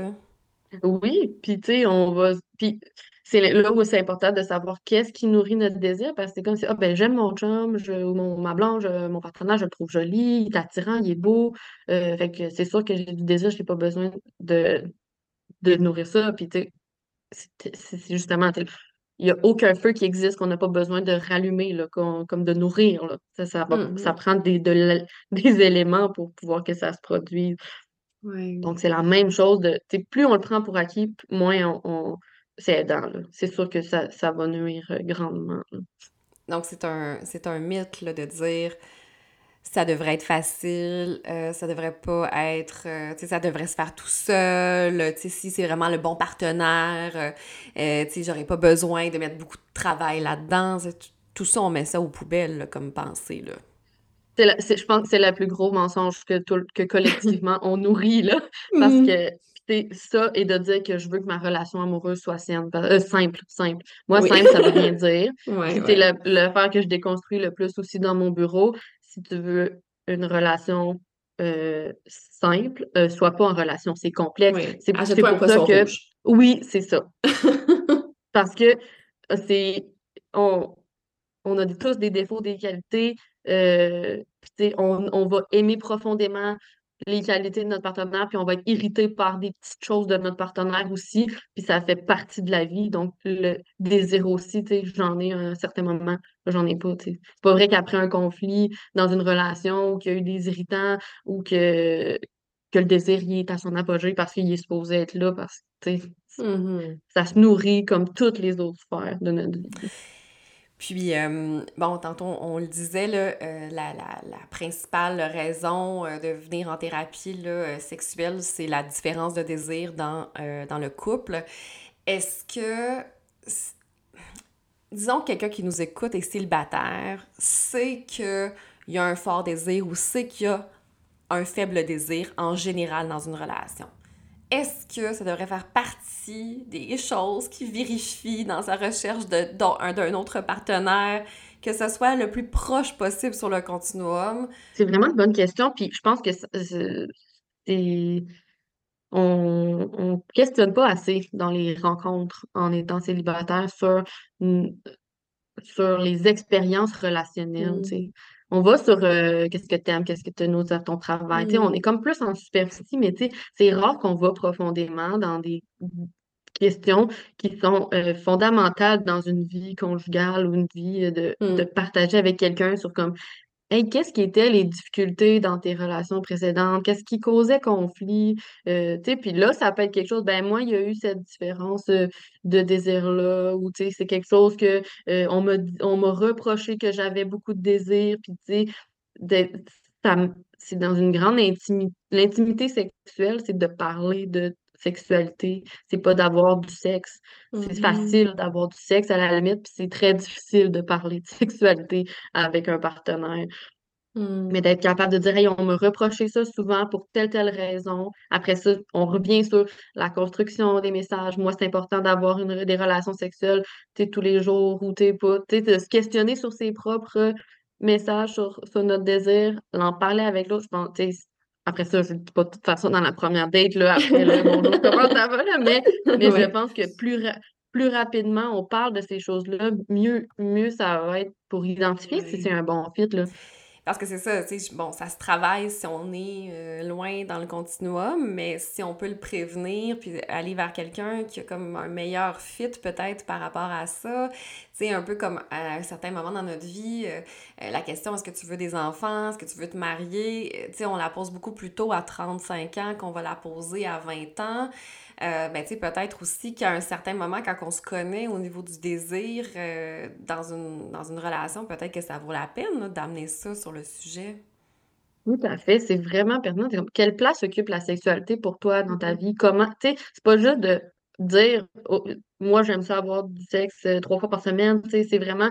Oui, puis tu sais, on va. Puis c'est là où c'est important de savoir qu'est-ce qui nourrit notre désir, parce que c'est comme si, ah ben j'aime mon chum, je, mon, ma blanche, mon partenaire, je le trouve joli, il est attirant, il est beau. Euh, fait que c'est sûr que j'ai du désir, je n'ai pas besoin de, de nourrir ça. Puis tu c'est justement, il n'y a aucun feu qui existe qu'on n'a pas besoin de rallumer, là, comme de nourrir. Là. Ça, ça, mm-hmm. prend des, des éléments pour pouvoir que ça se produise. Donc, c'est la même chose. De, plus on le prend pour acquis, moins on c'est aidant. C'est sûr que ça, ça va nuire euh, grandement. Donc, c'est un, c'est un mythe là, de dire ça devrait être facile, euh, ça devrait pas être, euh, tu sais, ça devrait se faire tout seul, tu sais, si c'est vraiment le bon partenaire, tu sais, j'aurais pas besoin de mettre beaucoup de travail là-dedans. Tout ça, on met ça aux poubelles comme pensée, là. je pense que c'est le plus gros mensonge que, que collectivement on nourrit, là, parce mmh. que c'est ça et de dire que je veux que ma relation amoureuse soit euh, simple, simple. Moi, simple, ça veut rien dire. c'est le, le que je déconstruis le plus aussi dans mon bureau. Si tu veux une relation euh, simple, euh, soit pas en relation, c'est complexe. C'est pour ça que. Oui, c'est ça. Parce que c'est. On, on a tous des défauts, des qualités. on, on va aimer profondément les qualités de notre partenaire, puis on va être irrité par des petites choses de notre partenaire aussi, puis ça fait partie de la vie. Donc, le désir aussi, tu sais, j'en ai à un certain moment, j'en ai pas, tu sais. C'est pas vrai qu'après un conflit dans une relation, qu'il y a eu des irritants ou que, que le désir il est à son apogée parce qu'il est supposé être là, parce que, tu sais, Mhm. ça se nourrit comme toutes les autres sphères de notre vie. Puis, euh, bon, tantôt, on le disait, là, euh, la, la, la principale raison euh, de venir en thérapie là, sexuelle, c'est la différence de désir dans, dans le couple. Est-ce que, disons, que quelqu'un qui nous écoute est célibataire, sait qu'il y a un fort désir ou sait qu'il y a un faible désir en général dans une relation? Est-ce que ça devrait faire partie des choses qui vérifient dans sa recherche d'un autre partenaire, que ce soit le plus proche possible sur le continuum? C'est vraiment une bonne question, puis je pense que ça- c'est... On, on questionne pas assez dans les rencontres en étant célibataire sur, sur les expériences relationnelles, Mm. On va sur euh, qu'est-ce que tu aimes, qu'est-ce que tu notes à ton travail. On est comme plus en superficie, mais c'est rare qu'on va profondément dans des questions qui sont euh, fondamentales dans une vie conjugale ou une vie euh, de, de Mm. partager avec quelqu'un sur comme Hey, qu'est-ce qui étaient les difficultés dans tes relations précédentes? Qu'est-ce qui causait conflit? Euh, puis là, ça peut être quelque chose, ben moi, il y a eu cette différence euh, de désir-là, ou c'est quelque chose que euh, m'a on m'a reproché que j'avais beaucoup de désir, puis tu sais, c'est dans une grande intimité. L'intimité sexuelle, c'est de parler de sexualité, c'est pas d'avoir du sexe. C'est Mhm. facile d'avoir du sexe à la limite, puis c'est très difficile de parler de sexualité avec un partenaire. Mm. Mais d'être capable de dire, hey, on me reproché ça souvent pour telle, telle raison. Après ça, on revient sur la construction des messages. Moi, c'est important d'avoir une, des relations sexuelles, tous les jours ou t'es pas, tu sais, de se questionner sur ses propres messages, sur, sur notre désir, l'en parler avec l'autre. Je pense, tu sais, après ça, je dis pas de toute façon dans la première date, là, après le bonjour, comment ça va, là, mais, mais je pense que plus, ra- plus rapidement on parle de ces choses-là, mieux, mieux ça va être pour identifier si c'est un bon fit, là. Parce que c'est ça, tu sais, bon, ça se travaille si on est euh, loin dans le continuum, mais si on peut le prévenir, puis aller vers quelqu'un qui a comme un meilleur fit peut-être par rapport à ça, tu sais, un peu comme à un certain moment dans notre vie, euh, euh, la question est-ce que tu veux des enfants, est-ce que tu veux te marier, tu sais, on la pose beaucoup plus tôt à 35 ans qu'on va la poser à 20 ans. Euh, ben, tu sais, peut-être aussi qu'à un certain moment, quand on se connaît au niveau du désir euh, dans une, dans une relation, peut-être que ça vaut la peine d'amener ça sur le sujet. Tout à fait, c'est vraiment pertinent. Quelle place occupe la sexualité pour toi dans ta Mhm. vie? Comment, tu sais, c'est pas juste de dire, oh, moi, j'aime ça avoir du sexe euh, trois fois par semaine, tu sais, c'est vraiment,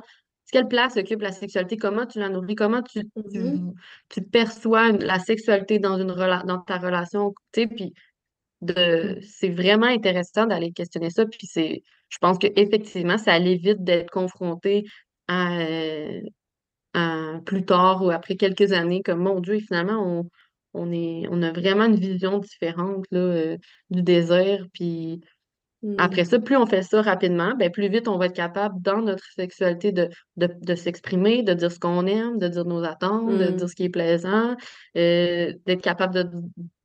quelle place occupe la sexualité? Comment tu la nourris? Comment tu, tu, Mhm. tu perçois la sexualité dans une rela- dans ta relation, tu sais, puis de, c'est vraiment intéressant d'aller questionner ça, puis c'est, je pense que effectivement, ça l'évite d'être confronté à, euh, à plus tard ou après quelques années, comme mon Dieu, finalement, on, on est, on a vraiment une vision différente là, euh, du désir. Puis après Mhm. ça, plus on fait ça rapidement, ben, plus vite on va être capable, dans notre sexualité, de, de, de s'exprimer, de dire ce qu'on aime, de dire nos attentes, de dire Mhm. ce qui est plaisant, euh, d'être capable de,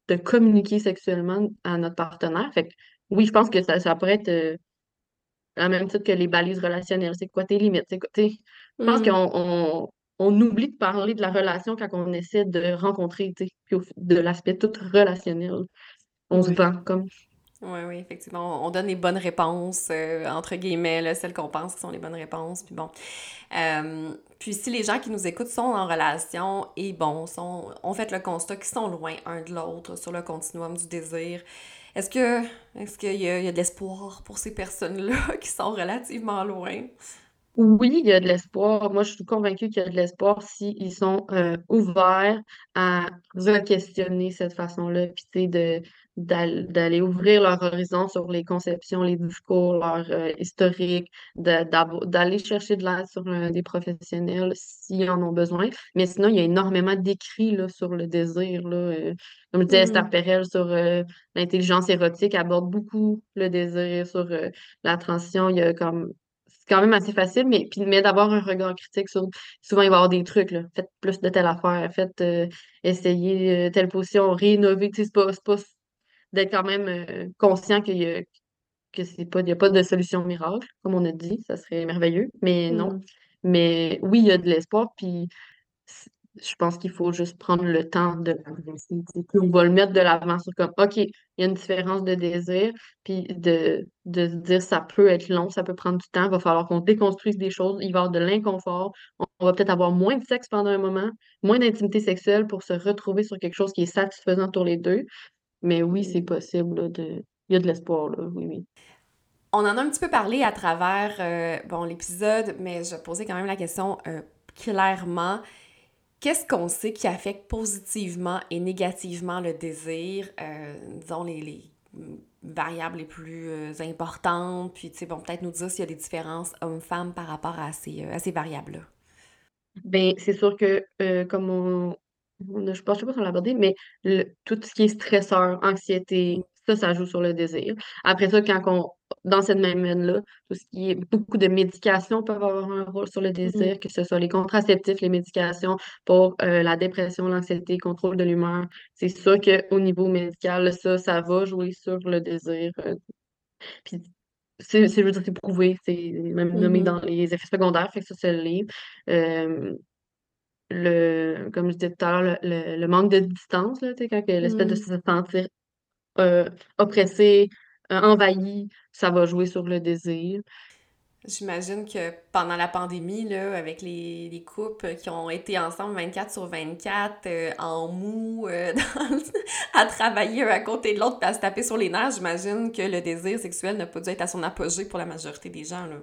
de communiquer sexuellement à notre partenaire. Fait que, oui, je pense que ça, ça pourrait être euh, à même titre que les balises relationnelles. C'est quoi tes limites? Quoi, je pense qu'on Mhm. on, on oublie de parler de la relation quand on essaie de rencontrer, puis au- de l'aspect tout relationnel. On se vend comme. Oui, oui, effectivement. On on donne les bonnes réponses, euh, entre guillemets, là, celles qu'on pense qui sont les bonnes réponses. Puis bon. Euh, puis si les gens qui nous écoutent sont en relation et bon, sont, ont fait le constat qu'ils sont loin un de l'autre sur le continuum du désir, est-ce que est-ce qu'il y a, de l'espoir pour ces personnes-là qui sont relativement loin? Oui, il y a de l'espoir. Moi, je suis convaincue qu'il y a de l'espoir s'ils sont euh, ouverts à re-questionner cette façon-là, puis de, d'aller ouvrir leur horizon sur les conceptions, les discours, leur euh, historique, d'aller chercher de l'aide sur euh, des professionnels s'ils en ont besoin. Mais sinon, il y a énormément d'écrits sur le désir. Là, euh, comme je disais, Esther Hmm. Perel sur l'intelligence érotique aborde beaucoup le désir, sur la transition. Il y a comme quand même assez facile, mais, puis, mais d'avoir un regard critique sur. Souvent, il va y avoir des trucs, là. Faites plus de telle affaire, faites euh, essayer euh, telle position, rénover. C'est pas, c'est pas d'être quand même euh, conscient qu'il y a, que c'est pas, il y a pas de solution miracle, comme on a dit, ça serait merveilleux, mais non. Mm. Mais oui, il y a de l'espoir, puis je pense qu'il faut juste prendre le temps de on va le mettre de l'avant sur comme, OK, il y a une différence de désir, puis de, de se dire ça peut être long, ça peut prendre du temps, il va falloir qu'on déconstruise des choses, il va y avoir de l'inconfort, on, va peut-être avoir moins de sexe pendant un moment, moins d'intimité sexuelle pour se retrouver sur quelque chose qui est satisfaisant pour les deux. Mais oui, c'est possible, de... il y a de l'espoir, là, oui, oui. On en a un petit peu parlé à travers euh, bon, l'épisode, mais je posais quand même la question euh, clairement. Qu'est-ce qu'on sait qui affecte positivement et négativement le désir, euh, disons les, variables les plus importantes, puis tu sais, bon, peut-être nous dire s'il y a des différences hommes-femmes par rapport à ces, à ces variables-là. Bien, c'est sûr que, comme on, je pense, je sais pas si on l'a abordé, mais tout ce qui est stresseur, anxiété, ça, ça joue sur le désir. Après ça, quand on, dans cette même veine-là, tout ce qui est beaucoup de médications peuvent avoir un rôle sur le désir, mm. que ce soit les contraceptifs, les médications pour euh, la dépression, l'anxiété, contrôle de l'humeur. C'est sûr qu'au niveau médical, ça, ça va jouer sur le désir. Euh, puis c'est, je veux dire, c'est prouvé, c'est même nommé mm-hmm. dans les effets secondaires, fait que ça, c'est le livre. Le, comme je disais tout à l'heure, le, manque de distance, là, quand l'espèce de mm. se sentir euh, oppressé, euh, envahi, ça va jouer sur le désir. J'imagine que pendant la pandémie, là, avec les, les, couples qui ont été ensemble 24 sur 24, euh, en mou, à travailler un à côté de l'autre, à se taper sur les nerfs, j'imagine que le désir sexuel n'a pas dû être à son apogée pour la majorité des gens. Là.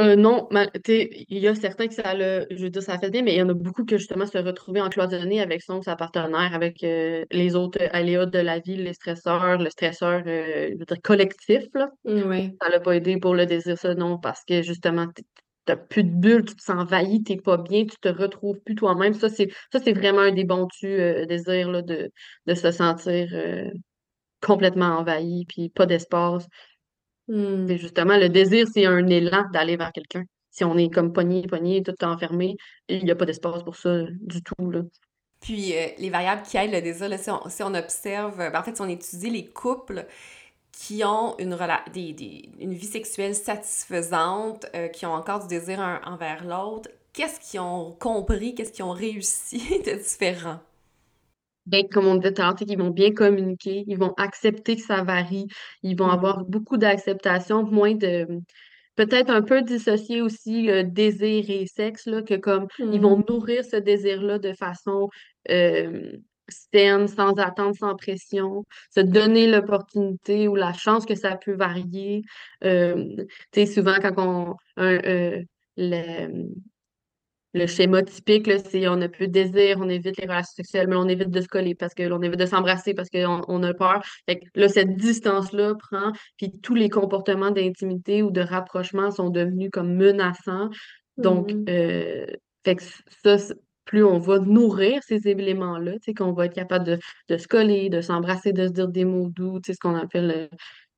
Euh, non, il y a certains que ça le, je veux dire, ça fait bien, mais il y en a beaucoup que justement se retrouver encloisonnés avec son sa partenaire, avec euh, les autres aléas de la vie, les stresseurs, le stresseur, euh, je veux dire, collectif, là. Oui. Ça l'a pas aidé pour le désir, ça, non, parce que justement, t'as plus de bulles, tu te sens envahi, t'es pas bien, tu te retrouves plus toi-même. Ça, c'est, ça, c'est vraiment un des bons tu désir, là, de, de se sentir complètement envahi, puis pas d'espace. Hmm. justement, le désir, c'est un élan d'aller vers quelqu'un. Si on est comme pogné, pogné, tout enfermé, il n'y a pas d'espace pour ça du tout. Là. Puis euh, les variables qui aident le désir, là, si, on, observe, ben, en fait, si on étudie les couples qui ont une, des, une vie sexuelle satisfaisante, euh, qui ont encore du désir un, envers l'autre, qu'est-ce qu'ils ont compris, qu'est-ce qu'ils ont réussi de différent? Ben, comme on disait tout à ils vont bien communiquer, ils vont accepter que ça varie, ils vont avoir mm. beaucoup d'acceptation, moins de peut-être un peu dissocier aussi euh, désir et sexe, là, que comme ils vont mm. nourrir ce désir-là de façon euh, saine, sans attente, sans pression, se donner l'opportunité ou la chance que ça peut varier. Euh, tu sais, souvent quand on un, euh, le, le schéma typique, c'est on a plus de désir, on évite les relations sexuelles, mais on évite de se coller parce qu'on évite de s'embrasser parce qu'on on a peur. Fait que là, cette distance-là prend, puis tous les comportements d'intimité ou de rapprochement sont devenus comme menaçants. Donc, mm-hmm. euh, fait que ça, plus on va nourrir ces éléments-là, qu'on va être capable de, de se coller, de s'embrasser, de se dire des mots doux, tu sais, ce qu'on appelle,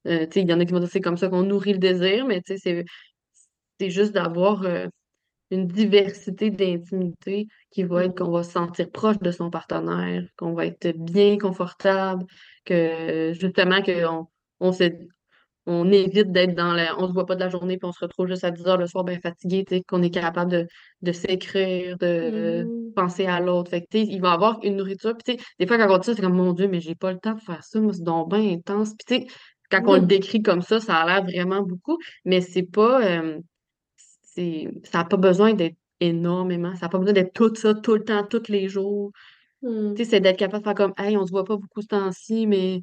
euh, euh, il y en a qui vont dire c'est comme ça qu'on nourrit le désir, mais tu sais, c'est juste d'avoir une diversité d'intimité qui va être qu'on va se sentir proche de son partenaire, qu'on va être bien confortable, que justement qu'on on on évite d'être dans la. On se voit pas de la journée puis on se retrouve juste à 10 heures le soir bien fatigué, qu'on est capable de, de s'écrire, de mm-hmm. penser à l'autre. Fait que, il va avoir une nourriture. Puis, des fois, quand on dit ça, c'est comme mon Dieu, mais j'ai pas le temps de faire ça, moi, c'est donc bien intense. Puis, quand on le mm. décrit comme ça, ça a l'air vraiment beaucoup, mais c'est pas. Euh, ça n'a pas besoin d'être énormément. Ça n'a pas besoin d'être tout ça, tout le temps, tous les jours. Mmh. c'est d'être capable de faire comme, hey, on se voit pas beaucoup ce temps-ci, mais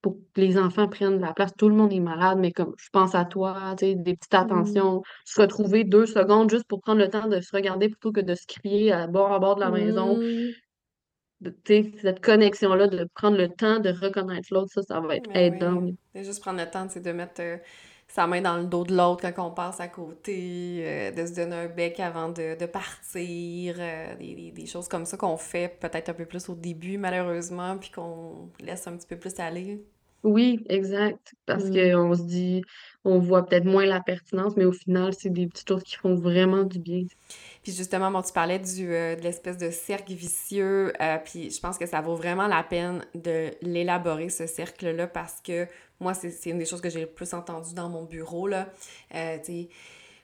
pour que les enfants prennent la place, tout le monde est malade, mais comme je pense à toi, des petites mmh. attentions, se retrouver deux secondes juste pour prendre le temps de se regarder plutôt que de se crier à bord à bord de la maison. Mmh. cette connexion-là, de prendre le temps de reconnaître l'autre, ça, ça va être aidant. juste prendre le temps de mettre euh, sa main dans le dos de l'autre quand on passe à côté, euh, de se donner un bec avant de, partir, euh, des, choses comme ça qu'on fait peut-être un peu plus au début malheureusement, puis qu'on laisse un petit peu plus aller. Oui, exact. Parce Mmh. qu'on se dit, on voit peut-être moins la pertinence, mais au final, c'est des petites choses qui font vraiment du bien. Puis justement, bon, tu parlais du, euh, de l'espèce de cercle vicieux, puis je pense que ça vaut vraiment la peine de l'élaborer, ce cercle-là, parce que moi, c'est une des choses que j'ai le plus entendu dans mon bureau, là. Euh,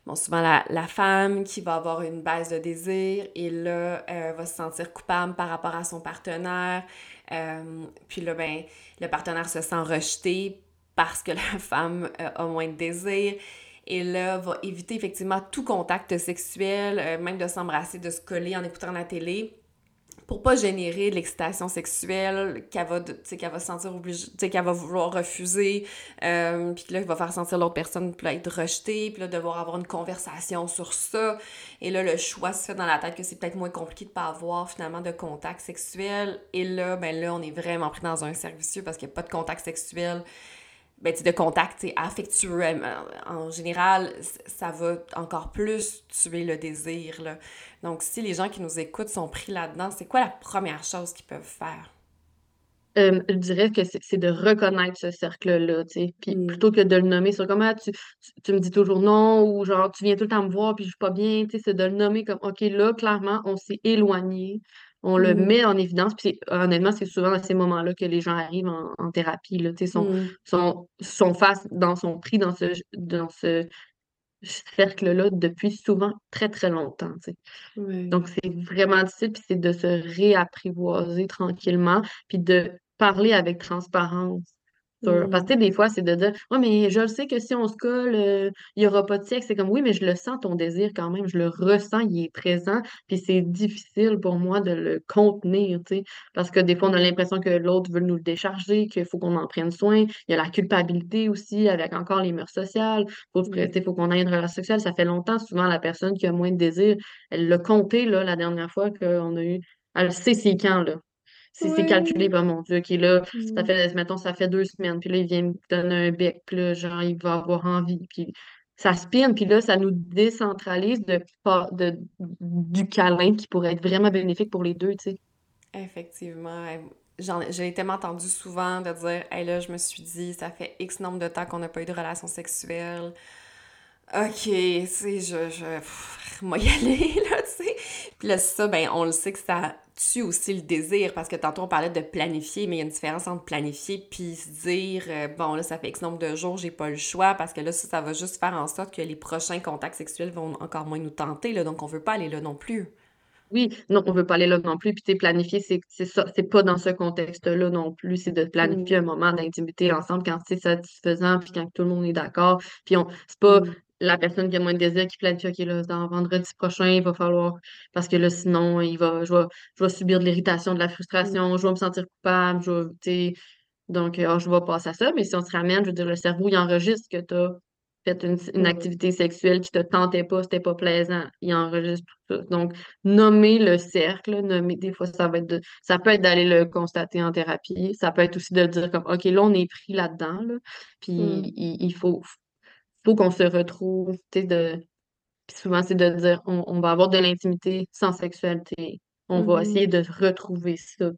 bon, souvent la, la femme qui va avoir une baisse de désir et là, euh, va se sentir coupable par rapport à son partenaire. Euh, puis là, ben, le partenaire se sent rejeté parce que la femme euh, a moins de désir. Et là, va éviter effectivement tout contact sexuel, même de s'embrasser, de se coller en écoutant la télé pour pas générer de l'excitation sexuelle qu'elle va, qu'elle va se sentir obligée, qu'elle va vouloir refuser, euh, puis là, il va faire sentir l'autre personne, là, être rejetée, puis là, devoir avoir une conversation sur ça. Et là, le choix se fait dans la tête que c'est peut-être moins compliqué de pas avoir finalement de contact sexuel. Et là, ben là, on est vraiment pris dans un cercle vicieux parce qu'il n'y a pas de contact sexuel ben, de contact affectueux en général, ça va encore plus tuer le désir. Là. Donc, si les gens qui nous écoutent sont pris là-dedans, c'est quoi la première chose qu'ils peuvent faire? Euh, je dirais que c'est de reconnaître ce cercle-là, tu sais. Puis Mm. plutôt que de le nommer sur comment tu, tu, tu me dis toujours non ou genre tu viens tout le temps me voir puis je suis pas bien, tu sais, c'est de le nommer comme OK, là, clairement, on s'est éloigné, on le Mhm. met en évidence. Puis honnêtement, c'est souvent dans ces moments-là que les gens arrivent en, en thérapie, là, sont, Mm. sont, sont face dans son pris dans ce, dans ce cercle-là depuis souvent très, très longtemps. Donc, c'est vraiment difficile, puis c'est de se réapprivoiser tranquillement, puis de parler avec transparence. Parce que, des fois, c'est de dire, ouais, mais je le sais que si on se colle, euh, il n'y aura pas de sexe. C'est comme, oui, mais je le sens, ton désir quand même, je le ressens, il est présent, puis c'est difficile pour moi de le contenir, tu sais, parce que des fois, on a l'impression que l'autre veut nous le décharger, qu'il faut qu'on en prenne soin. Il y a la culpabilité aussi, avec encore les mœurs sociales. Faut, Mm. sais, faut qu'on ait une relation sexuelle. Ça fait longtemps, souvent, la personne qui a moins de désir, elle l'a compté, là, la dernière fois qu'on a eu. Elle sait c'est quand, là. C'est calculé, bah mon Dieu, qui là, ça Mm. fait, mettons, ça fait deux semaines, puis là, il vient me donner un bec, puis là, genre, il va avoir envie, puis ça spinne, puis là, ça nous décentralise de, du câlin qui pourrait être vraiment bénéfique pour les deux, tu sais. Effectivement. J'en, j'ai tellement entendu souvent de dire, hey là, je me suis dit, ça fait X nombre de temps qu'on n'a pas eu de relation sexuelle. OK, tu sais, je, je, pff, moi y aller, là, tu sais. Puis là, ça, ben, on le sait que ça tue aussi le désir, parce que tantôt, on parlait de planifier, mais il y a une différence entre planifier puis se dire, euh, bon, là, ça fait X nombre de jours, j'ai pas le choix, parce que là, ça, ça va juste faire en sorte que les prochains contacts sexuels vont encore moins nous tenter, là, donc on veut pas aller là non plus. Oui, non, on veut pas aller là non plus. Puis, tu sais, planifier, c'est ça, c'est pas dans ce contexte-là non plus. C'est de planifier un Mm, moment d'intimité ensemble quand c'est satisfaisant, puis quand tout le monde est d'accord. Puis, on, c'est pas mm, la personne qui a moins de désir qui planifie, OK, là, dans vendredi prochain, il va falloir, parce que là, sinon, il va, je vais, je vais subir de l'irritation, de la mm, frustration, je vais me sentir coupable, je vais, donc, euh, je vais passer à ça. Mais si on se ramène, je veux dire, le cerveau, il enregistre que tu as fait une, une mm, activité sexuelle qui te tentait pas, c'était pas plaisant. Il enregistre tout ça. Donc, nommer le cercle, nommer, des fois, ça va être de, ça peut être d'aller le constater en thérapie. Ça peut être aussi de dire comme, OK, là, on est pris là-dedans, là, puis mm, il, il faut, faut qu'on se retrouve, tu sais, de, puis souvent, c'est de dire, on, on va avoir de l'intimité sans sexualité. On va essayer mhm, de retrouver ça.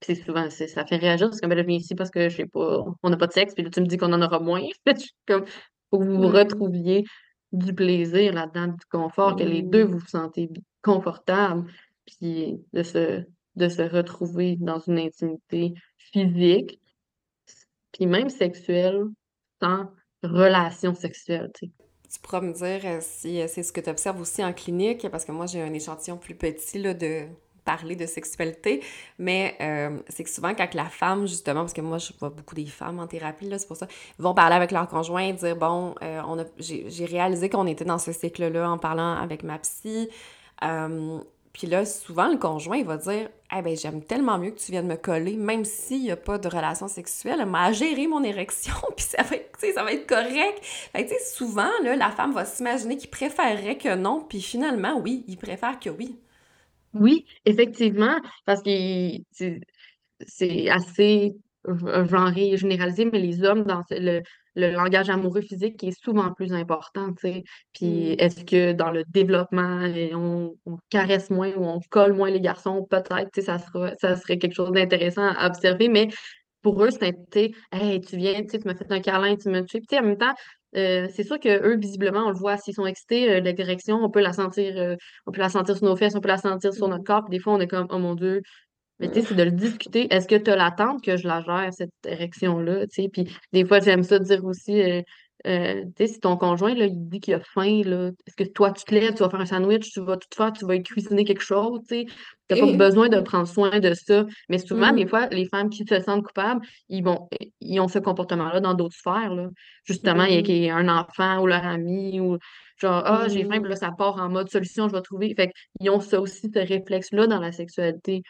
Puis c'est souvent, ça fait réagir, parce que ben je viens ici parce que je sais pas, on n'a pas de sexe, puis là, tu me dis qu'on en aura moins. Je suis comme, faut que vous ouais, retrouviez du plaisir là-dedans, du confort, que les deux mm, vous vous sentez confortable, puis de se, de se retrouver dans une intimité physique, puis même sexuelle, sans relation sexuelle, tu sais. Tu pourras me dire euh, si euh, c'est ce que tu observes aussi en clinique, parce que moi j'ai un échantillon plus petit là, de parler de sexualité, mais euh, c'est que souvent quand la femme, justement, parce que moi je vois beaucoup des femmes en thérapie, c'est pour ça, vont parler avec leur conjoint et dire, bon, on a, j'ai, réalisé qu'on était dans ce cycle-là en parlant avec ma psy, puis là, souvent, le conjoint, il va dire Eh ben, j'aime tellement mieux que tu viennes me coller, même s'il n'y a pas de relation sexuelle, elle m'a géré mon érection, puis ça va être, ça va être correct. Fait que, tu sais, souvent, là, la femme va s'imaginer qu'il préférerait que non, puis finalement, oui, il préfère que oui. Oui, effectivement, parce que c'est assez genré et généralisé, mais les hommes, dans le, le langage amoureux physique est souvent plus important, tu sais. Puis Mm, est-ce que dans le développement, on, on caresse moins ou on colle moins les garçons, peut-être, tu sais, ça sera, ça serait quelque chose d'intéressant à observer, mais pour eux, c'est, hey, tu viens, tu m'as fait un câlin, tu m'as tué. Puis, en même temps, euh, c'est sûr que eux, visiblement, on le voit, s'ils sont excités, euh, la direction, on peut la sentir, euh, on peut la sentir sur nos fesses, on peut la sentir sur notre corps. Puis des fois, on est comme, oh mon Dieu. Mais tu sais, c'est de le discuter. Est-ce que tu as l'attente que je la gère, cette érection-là? Tu sais, puis des fois, j'aime ça dire aussi, euh, tu sais, si ton conjoint, là, il dit qu'il a faim, là, est-ce que toi, tu te lèves, tu vas faire un sandwich, tu vas tout faire, tu vas cuisiner quelque chose, tu sais? Tu n'as pas besoin de prendre soin de ça. Mais souvent, des mm. fois, les femmes qui se sentent coupables, ils vont, ils ont ce comportement-là dans d'autres sphères, là. Justement, il y a mm. un enfant ou leur ami ou genre, ah, j'ai faim, puis là, ça part en mode solution, je vais trouver. Fait qu'ils ont ça aussi, ce réflexe-là dans la sexualité.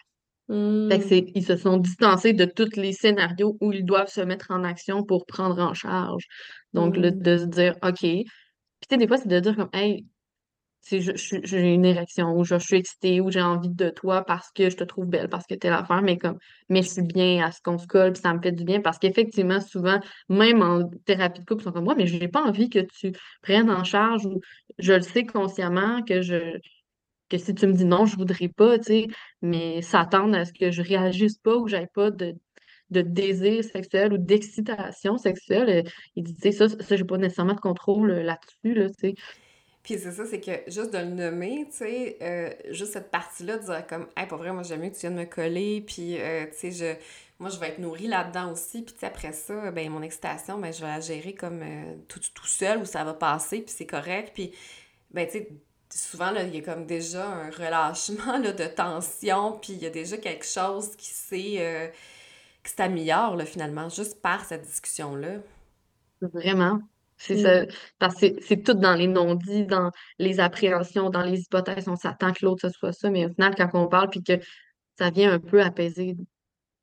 Fait que mm. ils se sont distancés de tous les scénarios où ils doivent se mettre en action pour prendre en charge. Donc, de Mm. se dire, OK. Puis, tu sais, des fois, c'est de dire comme, hey, je- j'ai une érection, ou je suis excitée, ou j'ai envie de toi parce que je te trouve belle, parce que t'es l'affaire, mais comme, mais je suis bien à ce qu'on se colle, puis ça me fait du bien, parce qu'effectivement, souvent, même en thérapie de couple, ils sont comme, moi, mais j'ai pas envie que tu prennes en charge, ou je le sais consciemment que je, que si tu me dis non, je voudrais pas, tu sais, mais s'attendre à ce que je réagisse pas ou j'aille pas de, de désir sexuel ou d'excitation sexuelle, euh, il dit, tu sais, ça, ça, j'ai pas nécessairement de contrôle euh, là-dessus, là, tu sais. Puis c'est ça, c'est que juste de le nommer, tu sais, euh, juste cette partie-là, de dire comme, hey, pour vrai, moi j'aime mieux que tu viennes me coller, puis, tu sais, je, moi je vais être nourrie là-dedans aussi, puis tu sais, après ça, ben mon excitation, ben je vais la gérer comme tout, tout seul, où ça va passer, puis c'est correct, puis, ben tu sais, souvent, là, il y a comme déjà un relâchement, là, de tension, puis il y a déjà quelque chose qui s'est, euh, qui s'améliore, là, finalement, juste par cette discussion-là. Vraiment. C'est ça. Mm. Parce que c'est tout dans les non-dits, dans les appréhensions, dans les hypothèses. On s'attend que l'autre, ce soit ça, mais au final, quand on parle, puis que ça vient un peu apaiser.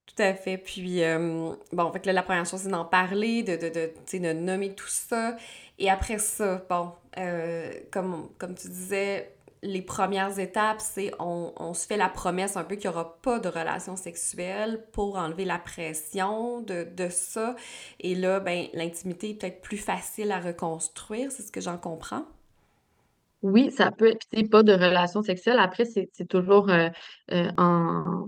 Tout à fait. Puis, euh, bon, fait que là, la première chose, c'est d'en parler, de, de, de, de nommer tout ça. Et après ça, bon, euh, comme, comme tu disais, les premières étapes, c'est on, on se fait la promesse un peu qu'il n'y aura pas de relation sexuelle pour enlever la pression de, de ça. Et là, ben, l'intimité est peut-être plus facile à reconstruire, c'est ce que j'en comprends. Oui, ça peut être, puis pas de relation sexuelle. Après, c'est toujours euh, euh, en,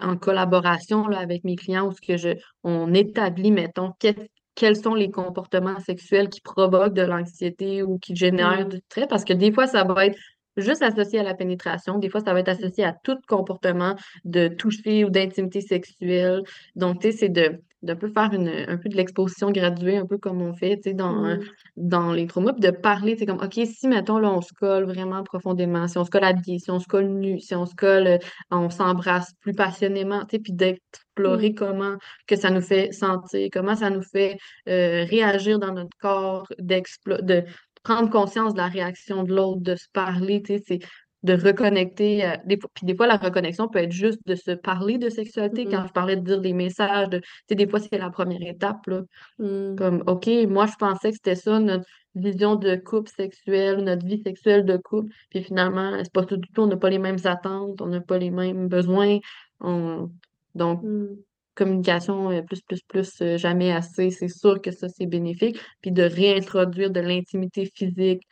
en collaboration là, avec mes clients où ce que je, on établit, mettons, quel- quels sont les comportements sexuels qui provoquent de l'anxiété ou qui génèrent Mm, du stress. Parce que des fois, ça va être juste associé à la pénétration. Des fois, ça va être associé à tout comportement de toucher ou d'intimité sexuelle. Donc, tu sais, c'est de d'un peu faire une, un peu de l'exposition graduée, un peu comme on fait, dans, mm, dans les traumas, puis de parler, c'est comme, OK, si, mettons, là, on se colle vraiment profondément, si on se colle habillé, si on se colle nu, si on se colle, euh, on s'embrasse plus passionnément, tu sais, puis d'explorer mm, comment que ça nous fait sentir, comment ça nous fait euh, réagir dans notre corps, de prendre conscience de la réaction de l'autre, de se parler, tu sais, c'est de reconnecter. euh, des fois, puis des fois, la reconnexion peut être juste de se parler de sexualité. Quand mm, je parlais de dire des messages, de, tu sais, des fois, c'est la première étape, là. mm, Comme, OK, moi, je pensais que c'était ça, notre vision de couple sexuel, notre vie sexuelle de couple. Puis finalement, c'est pas tout du tout, on n'a pas les mêmes attentes, on n'a pas les mêmes besoins. On... Donc, mm. communication plus, plus, plus, euh, jamais assez, c'est sûr que ça, c'est bénéfique. Puis de réintroduire de l'intimité physique,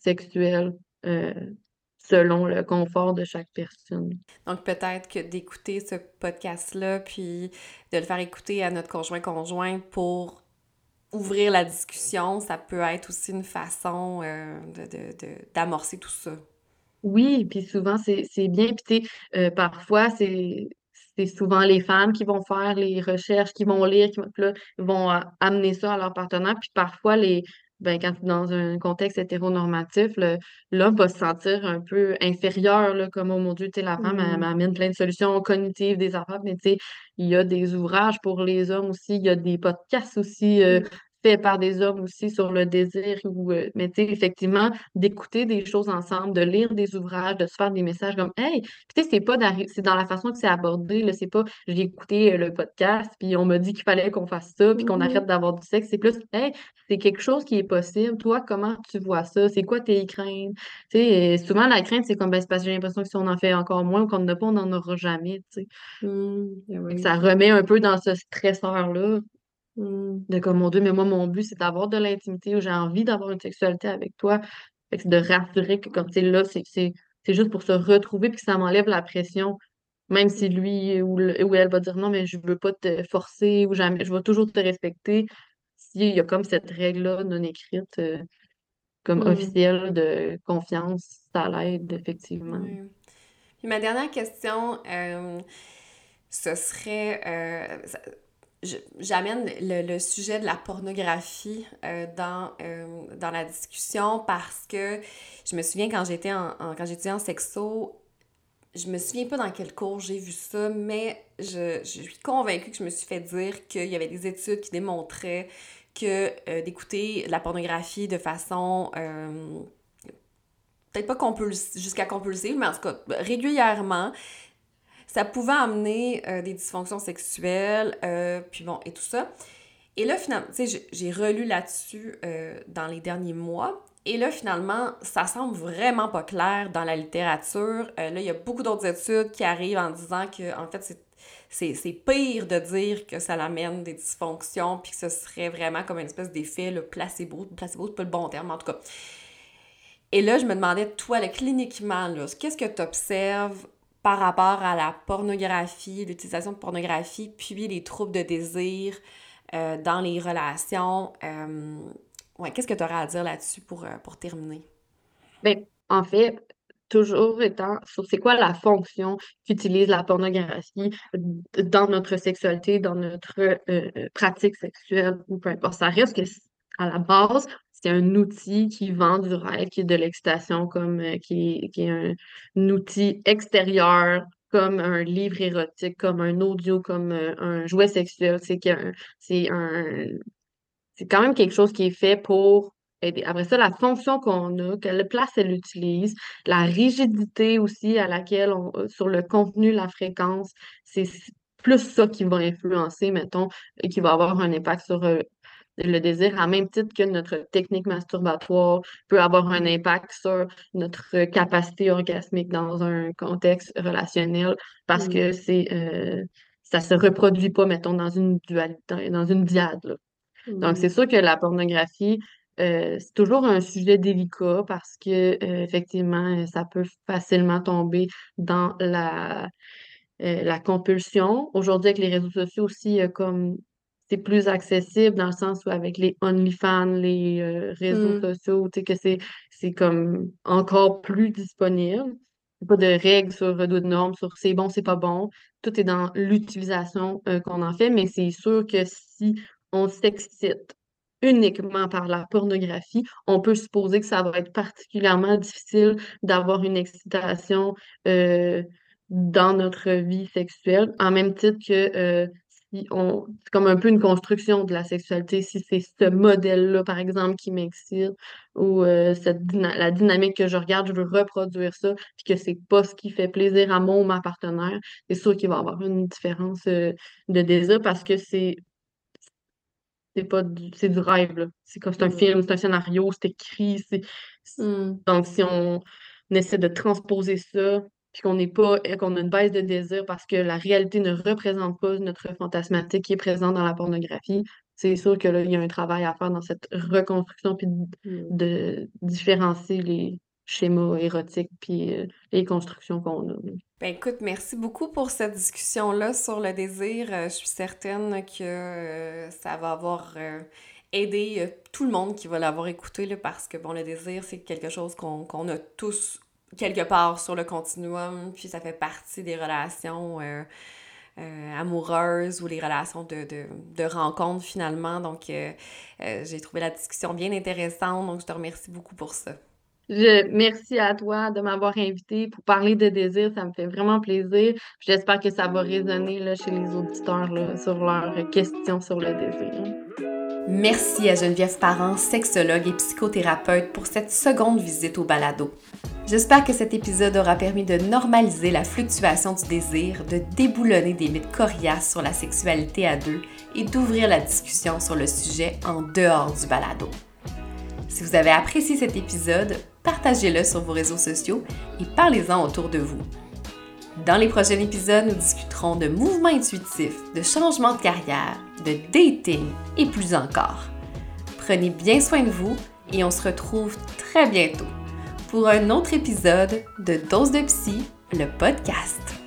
sexuelle, euh, selon le confort de chaque personne. Donc peut-être que d'écouter ce podcast-là, puis de le faire écouter à notre conjoint-conjoint pour ouvrir la discussion, ça peut être aussi une façon euh, de, de- de- d'amorcer tout ça. Oui, puis souvent, c'est c'est bien. Puis, tu sais, euh, parfois, c'est c'est souvent les femmes qui vont faire les recherches, qui vont lire, qui vont, là, vont euh, amener ça à leur partenaire. Puis parfois, les, ben, quand dans un contexte hétéronormatif, l'homme va se sentir un peu inférieur, là, comme, oh mon Dieu, la femme, Mm, m'amène plein de solutions cognitives, des affaires. Mais tu sais, il y a des ouvrages pour les hommes aussi, il y a des podcasts aussi. euh, faits par des hommes aussi sur le désir ou euh, mais tu sais effectivement d'écouter des choses ensemble, de lire des ouvrages, de se faire des messages comme Hey, tu sais, c'est pas d'arri- c'est dans la façon que c'est abordé, là, c'est pas j'ai écouté euh, le podcast, puis on m'a dit qu'il fallait qu'on fasse ça, puis qu'on arrête mhm, d'avoir du sexe. C'est plus Hey, c'est quelque chose qui est possible. Toi, comment tu vois ça? C'est quoi tes craintes? Tu sais, euh, souvent la crainte, c'est comme ben, c'est parce que j'ai l'impression que si on en fait encore moins ou qu'on n'en a pas, on n'en aura jamais. Tu sais. mm, ah Fait que oui. ça remet un peu dans ce stresseur-là. Mm, De comme, mon Dieu, mais moi, mon but, c'est d'avoir de l'intimité ou j'ai envie d'avoir une sexualité avec toi. Fait que c'est de rassurer que, comme, tu sais, là, c'est c'est- c'est juste pour se retrouver puis que ça m'enlève la pression. Même si lui ou, ou elle va dire non, mais je veux pas te forcer ou jamais, je vais toujours te respecter. S'il y a comme cette règle-là non écrite, euh, comme Mm. officielle de confiance, ça l'aide effectivement. Oui. Puis ma dernière question, euh, ce serait, euh, ça- j'amène le, le sujet de la pornographie euh, dans, euh, dans la discussion parce que je me souviens quand j'étais en, quand j'étudiais en sexo, je me souviens pas dans quel cours j'ai vu ça, mais je, je suis convaincue que je me suis fait dire qu'il y avait des études qui démontraient que euh, d'écouter la pornographie de façon peut-être pas jusqu'à compulsive, mais en tout cas régulièrement, ça pouvait amener euh, des dysfonctions sexuelles, euh, puis bon, et tout ça. Et là, finalement, tu sais, j'ai- relu là-dessus euh, dans les derniers mois. Et là, finalement, ça semble vraiment pas clair dans la littérature. Là, il y a beaucoup d'autres études qui arrivent en disant que, en fait, c'est pire de dire que ça l'amène des dysfonctions, puis que ce serait vraiment comme une espèce d'effet, le placebo. Placebo, c'est pas le bon terme, en tout cas. Et là, je me demandais, toi, là, cliniquement, qu'est-ce que tu observes par rapport à la pornographie, l'utilisation de pornographie, puis les troubles de désir euh, dans les relations? euh, ouais, qu'est-ce que tu auras à dire là-dessus pour, euh, pour terminer? Ben, en fait, toujours étant sur c'est quoi la fonction qu'utilise la pornographie dans notre sexualité, dans notre pratique sexuelle, ou peu importe. Ça reste à la base, c'est un outil qui vend du rêve, qui est de l'excitation, comme euh, qui, qui est un, outil extérieur, comme un livre érotique, comme un audio, comme euh, un jouet sexuel. C'est c'est un, c'est quand même quelque chose qui est fait pour aider. Après ça, la fonction qu'on a, quelle place elle utilise, la rigidité aussi à laquelle on, euh, sur le contenu, la fréquence, c'est plus ça qui va influencer, mettons, et qui va avoir un impact sur le désir, à même titre que notre technique masturbatoire peut avoir un impact sur notre capacité orgasmique dans un contexte relationnel, parce Mm. que c'est euh, ça se reproduit pas, mettons, dans une dualité, dans une diade, là. Donc, c'est Mm. sûr que la pornographie, euh, c'est toujours un sujet délicat parce que, euh, effectivement, ça peut facilement tomber dans la, euh, la compulsion. Aujourd'hui, avec les réseaux sociaux aussi, comme c'est plus accessible dans le sens où avec les OnlyFans, les euh, réseaux Mm. sociaux, tu sais, que c'est, c'est comme encore plus disponible. Il n'y a pas de règles sur, de normes sur c'est bon, c'est pas bon. Tout est dans l'utilisation euh, qu'on en fait, mais c'est sûr que si on s'excite uniquement par la pornographie, on peut supposer que ça va être particulièrement difficile d'avoir une excitation euh, dans notre vie sexuelle, en même titre que euh, on, c'est comme un peu une construction de la sexualité, si c'est ce modèle-là, par exemple, qui m'excite, ou euh, cette dyna- la dynamique que je regarde, je veux reproduire ça, puis que c'est pas ce qui fait plaisir à mon ou ma partenaire, c'est sûr qu'il va y avoir une différence euh, de désir parce que c'est c'est pas du, c'est du rêve, là. C'est comme c'est un Mm. film, c'est un scénario, c'est écrit, c'est... c'est- Mm. Donc, si on essaie de transposer ça, puis qu'on n'est pas, qu'on a une baisse de désir parce que la réalité ne représente pas notre fantasmatique qui est présent dans la pornographie, c'est sûr que là, il y a un travail à faire dans cette reconstruction, puis de, Mm. de différencier les schémas érotiques, puis euh, les constructions qu'on a. Ben écoute, merci beaucoup pour cette discussion-là sur le désir. Euh, je suis certaine que euh, ça va avoir euh, aidé euh, tout le monde qui va l'avoir écouté, là, parce que bon, le désir, c'est quelque chose qu'on qu'on a tous quelque part sur le continuum, puis ça fait partie des relations euh, euh, amoureuses ou les relations de, de, de rencontres finalement. Donc, euh, j'ai trouvé la discussion bien intéressante, donc je te remercie beaucoup pour ça. Je, merci à toi de m'avoir invité pour parler de désir. Ça me fait vraiment plaisir. J'espère que ça va résonner là, chez les auditeurs là, sur leurs questions sur le désir. Merci à Geneviève Parent, sexologue et psychothérapeute, pour cette seconde visite au balado. J'espère que cet épisode aura permis de normaliser la fluctuation du désir, de déboulonner des mythes coriaces sur la sexualité à deux et d'ouvrir la discussion sur le sujet en dehors du balado. Si vous avez apprécié cet épisode, partagez-le sur vos réseaux sociaux et parlez-en autour de vous. Dans les prochains épisodes, nous discuterons de mouvements intuitifs, de changements de carrière, de dating et plus encore. Prenez bien soin de vous et on se retrouve très bientôt pour un autre épisode de Dose de Psy, le podcast.